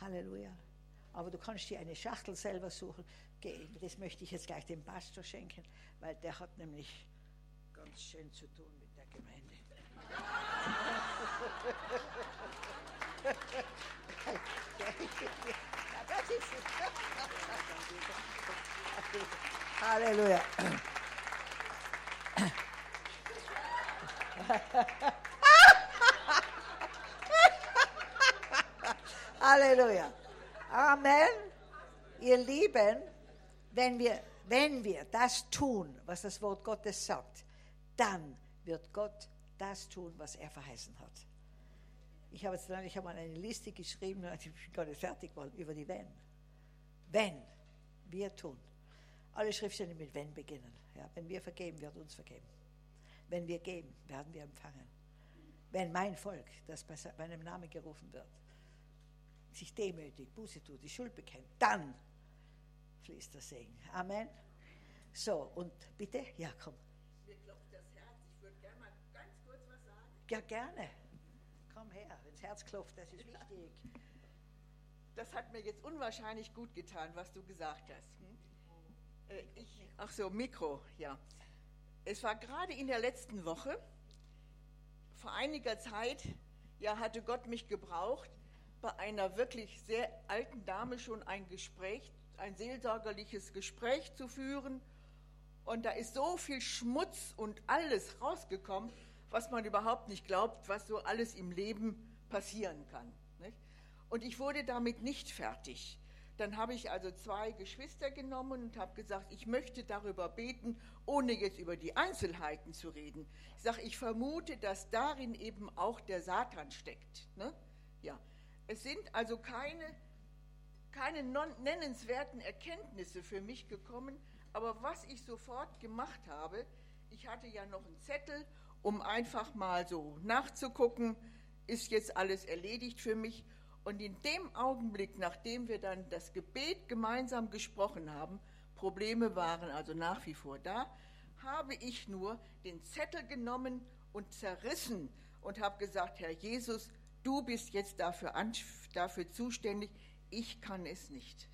Halleluja. Aber du kannst dir eine Schachtel selber suchen. Das möchte ich jetzt gleich dem Pastor schenken, weil der hat nämlich ganz schön zu tun. Halleluja. Halleluja. Amen. Ihr Lieben, wenn wir, wenn wir das tun, was das Wort Gottes sagt, dann wird Gott das tun, was er verheißen hat. Ich habe jetzt ich habe mal eine Liste geschrieben, (laughs) ich bin gar nicht fertig geworden, über die Wenn. Wenn wir tun. Alle Schriftstellen mit Wenn beginnen. Ja, wenn wir vergeben, wird uns vergeben. Wenn wir geben, werden wir empfangen. Wenn mein Volk, das bei meinem Namen gerufen wird, sich demütigt, Buße tut, die Schuld bekennt, dann fließt der Segen. Amen. So, und bitte, ja, komm. Ja, gerne. Komm her, das Herz klopft, das ist wichtig. Das hat mir jetzt unwahrscheinlich gut getan, was du gesagt hast. Hm? Äh, ich, ach so, Mikro, ja. Es war gerade in der letzten Woche, vor einiger Zeit, ja, hatte Gott mich gebraucht, bei einer wirklich sehr alten Dame schon ein Gespräch, ein seelsorgerliches Gespräch zu führen. Und da ist so viel Schmutz und alles rausgekommen, was man überhaupt nicht glaubt, was so alles im Leben passieren kann. Nicht? Und ich wurde damit nicht fertig. Dann habe ich also zwei Geschwister genommen und habe gesagt, ich möchte darüber beten, ohne jetzt über die Einzelheiten zu reden. Ich sage, ich vermute, dass darin eben auch der Satan steckt. Ne? Ja, es sind also keine, keine nennenswerten Erkenntnisse für mich gekommen, aber was ich sofort gemacht habe, ich hatte ja noch einen Zettel, um einfach mal so nachzugucken, ist jetzt alles erledigt für mich. Und in dem Augenblick, nachdem wir dann das Gebet gemeinsam gesprochen haben, Probleme waren also nach wie vor da, habe ich nur den Zettel genommen und zerrissen und habe gesagt, Herr Jesus, du bist jetzt dafür, dafür zuständig, ich kann es nicht.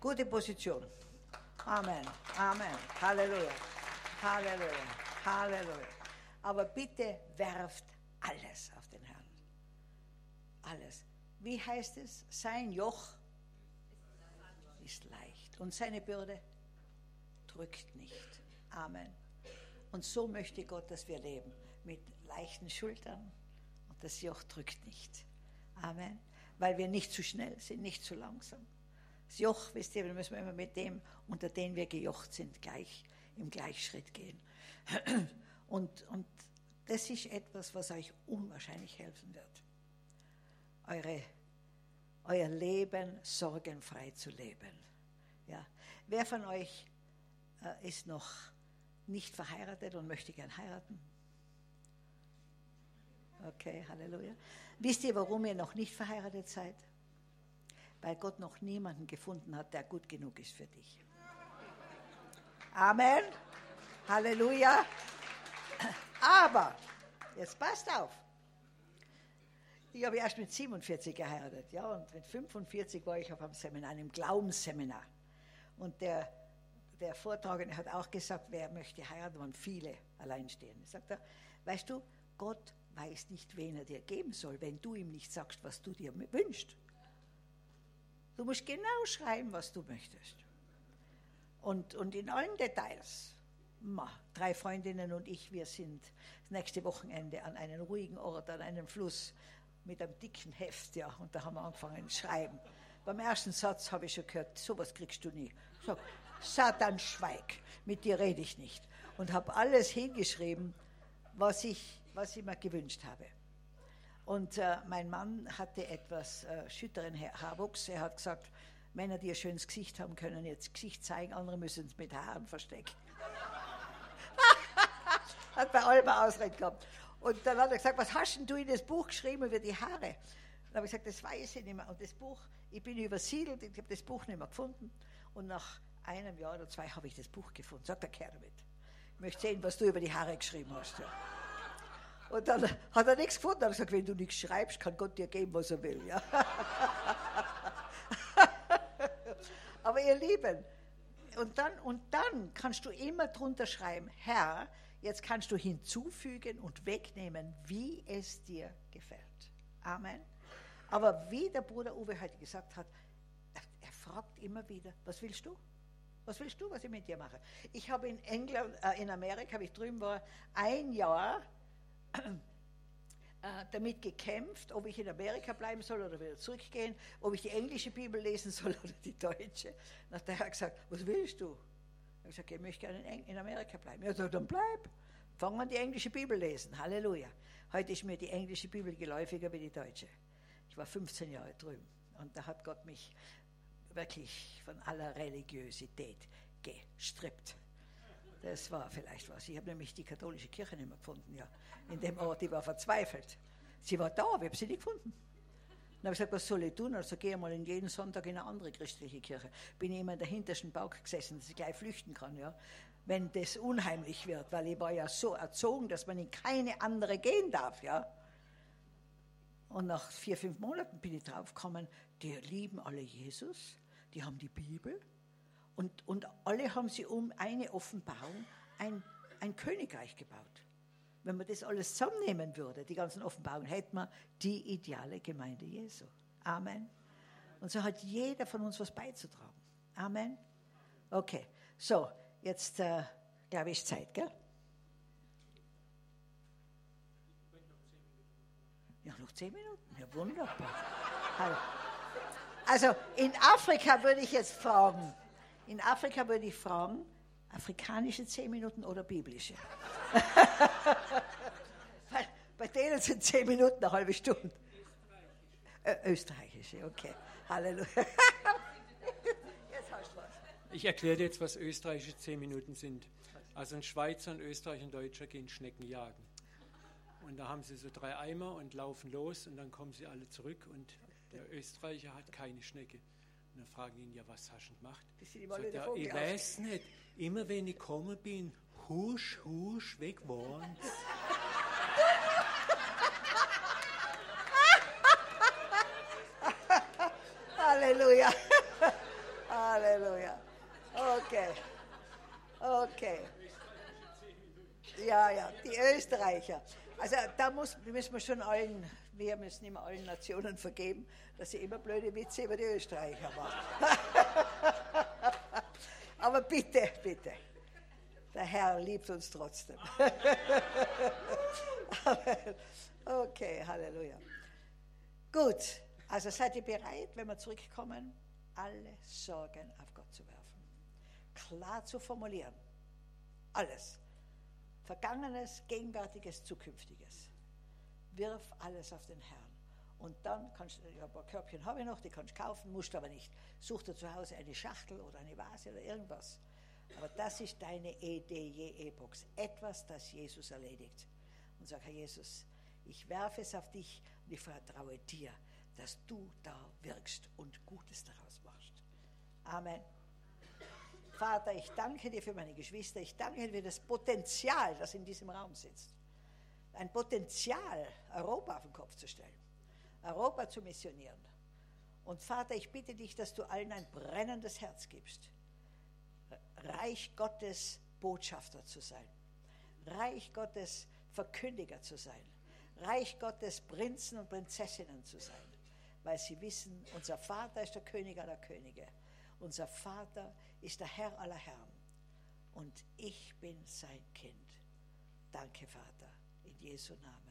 Gute Position. Amen. Amen. Halleluja. Halleluja. Halleluja. Aber bitte werft alles auf den Herrn. Alles. Wie heißt es? Sein Joch ist leicht und seine Bürde drückt nicht. Amen. Und so möchte Gott, dass wir leben mit leichten Schultern und das Joch drückt nicht. Amen. Weil wir nicht zu schnell sind, nicht zu langsam. Das Joch, wisst ihr, wir müssen immer mit dem, unter dem wir gejocht sind, gleich im Gleichschritt gehen. (clears throat) Und, und das ist etwas, was euch unwahrscheinlich helfen wird. Eure, euer Leben sorgenfrei zu leben. Ja. Wer von euch äh, ist noch nicht verheiratet und möchte gern heiraten? Okay, Halleluja. Wisst ihr, warum ihr noch nicht verheiratet seid? Weil Gott noch niemanden gefunden hat, der gut genug ist für dich. Amen. Halleluja. Aber, jetzt passt auf. Ich habe erst mit 47 geheiratet, ja, und mit 45 war ich auf einem Seminar, einem Glaubensseminar. Und der, der Vortragende hat auch gesagt, wer möchte heiraten, waren viele alleinstehende. Sagt er, weißt du, Gott weiß nicht, wen er dir geben soll, wenn du ihm nicht sagst, was du dir wünschst. Du musst genau schreiben, was du möchtest. Und, und in allen Details. Ma, drei Freundinnen und ich, wir sind das nächste Wochenende an einem ruhigen Ort, an einem Fluss, mit einem dicken Heft, ja, und da haben wir angefangen zu schreiben. Beim ersten Satz habe ich schon gehört, sowas kriegst du nie. So, Satan, schweig, mit dir rede ich nicht. Und habe alles hingeschrieben, was ich, was ich mir gewünscht habe. Und äh, mein Mann hatte etwas äh, schütteren Haarwuchs. Er hat gesagt, Männer, die ein schönes Gesicht haben, können jetzt Gesicht zeigen, andere müssen es mit Haaren verstecken. (laughs) hat bei allem Ausrede gehabt. Und dann hat er gesagt, was hast denn du in das Buch geschrieben über die Haare? Dann habe ich gesagt, das weiß ich nicht mehr. Und das Buch, ich bin übersiedelt, ich habe das Buch nicht mehr gefunden. Und nach einem Jahr oder zwei habe ich das Buch gefunden. Sagt der Kerl damit. Ich möchte sehen, was du über die Haare geschrieben hast. Ja. Und dann hat er nichts gefunden. Er hat gesagt, wenn du nichts schreibst, kann Gott dir geben, was er will. Ja. (laughs) Aber ihr Lieben, und dann, und dann kannst du immer drunter schreiben, Herr, jetzt kannst du hinzufügen und wegnehmen, wie es dir gefällt. Amen. Aber wie der Bruder Uwe heute gesagt hat, er fragt immer wieder, was willst du? Was willst du, was ich mit dir mache? Ich habe in England, äh, in Amerika, wie ich drüben war, ein Jahr damit gekämpft, ob ich in Amerika bleiben soll oder wieder zurückgehen, ob ich die englische Bibel lesen soll (laughs) oder die deutsche. Dann hat er gesagt, was willst du? Ich habe gesagt, ich möchte gerne in Amerika bleiben. Gesagt, dann bleib. Fang an die englische Bibel lesen. Halleluja. Heute ist mir die englische Bibel geläufiger wie die deutsche. Ich war 15 Jahre drüben und da hat Gott mich wirklich von aller Religiosität gestrippt. Das war vielleicht was. Ich habe nämlich die katholische Kirche nicht mehr gefunden, ja. In dem Ort, die war verzweifelt. Sie war da, wir haben sie nicht gefunden. Dann habe ich gesagt, was soll ich tun? Also gehe mal in jeden Sonntag in eine andere christliche Kirche. Bin ich immer in der hintersten Bauch gesessen, dass ich gleich flüchten kann, ja. Wenn das unheimlich wird, weil ich war ja so erzogen, dass man in keine andere gehen darf, ja. Und nach vier, fünf Monaten bin ich draufgekommen, die lieben alle Jesus, die haben die Bibel, und, und alle haben sie um eine Offenbarung ein, ein Königreich gebaut. Wenn man das alles zusammennehmen würde, die ganzen Offenbarungen, hätten wir die ideale Gemeinde Jesu. Amen. Und so hat jeder von uns was beizutragen. Amen. Okay, so, jetzt äh, glaube ich Zeit, gell? Ja, noch zehn Minuten. Ja, wunderbar. Also in Afrika würde ich jetzt fragen, in Afrika würde ich fragen, afrikanische zehn Minuten oder biblische? (laughs) Weil bei denen sind zehn Minuten eine halbe Stunde. Ö österreichische, okay. Halleluja. (laughs) jetzt hast du was. Ich erkläre dir jetzt, was österreichische zehn Minuten sind. Also ein Schweizer, ein Österreicher und ein Deutscher gehen Schnecken jagen. Und da haben sie so drei Eimer und laufen los und dann kommen sie alle zurück und der Österreicher hat keine Schnecke. Und dann fragen ihn, ja, was hast du gemacht? Sagt er, ich weiß nicht, immer wenn ich gekommen bin, husch, husch, weg waren (laughs) Halleluja. (laughs) Halleluja. Okay. Okay. Ja, ja, die Österreicher. Also da muss, müssen wir schon allen wir müssen immer allen Nationen vergeben, dass sie immer blöde Witze über die Österreicher machen. (laughs) Aber bitte, bitte. Der Herr liebt uns trotzdem. (laughs) okay, Halleluja. Gut, also seid ihr bereit, wenn wir zurückkommen, alle Sorgen auf Gott zu werfen? Klar zu formulieren. Alles. Vergangenes, Gegenwärtiges, Zukünftiges wirf alles auf den Herrn. Und dann kannst du, ja, ein paar Körbchen habe ich noch, die kannst du kaufen, musst aber nicht. Such dir zu Hause eine Schachtel oder eine Vase oder irgendwas. Aber das ist deine EDJE-Box. Etwas, das Jesus erledigt. Und sag, Herr Jesus, ich werfe es auf dich und ich vertraue dir, dass du da wirkst und Gutes daraus machst. Amen. Vater, ich danke dir für meine Geschwister. Ich danke dir für das Potenzial, das in diesem Raum sitzt ein Potenzial, Europa auf den Kopf zu stellen, Europa zu missionieren. Und Vater, ich bitte dich, dass du allen ein brennendes Herz gibst, Reich Gottes Botschafter zu sein, Reich Gottes Verkündiger zu sein, Reich Gottes Prinzen und Prinzessinnen zu sein, weil sie wissen, unser Vater ist der König aller Könige, unser Vater ist der Herr aller Herren und ich bin sein Kind. Danke, Vater. In Jesu Namen.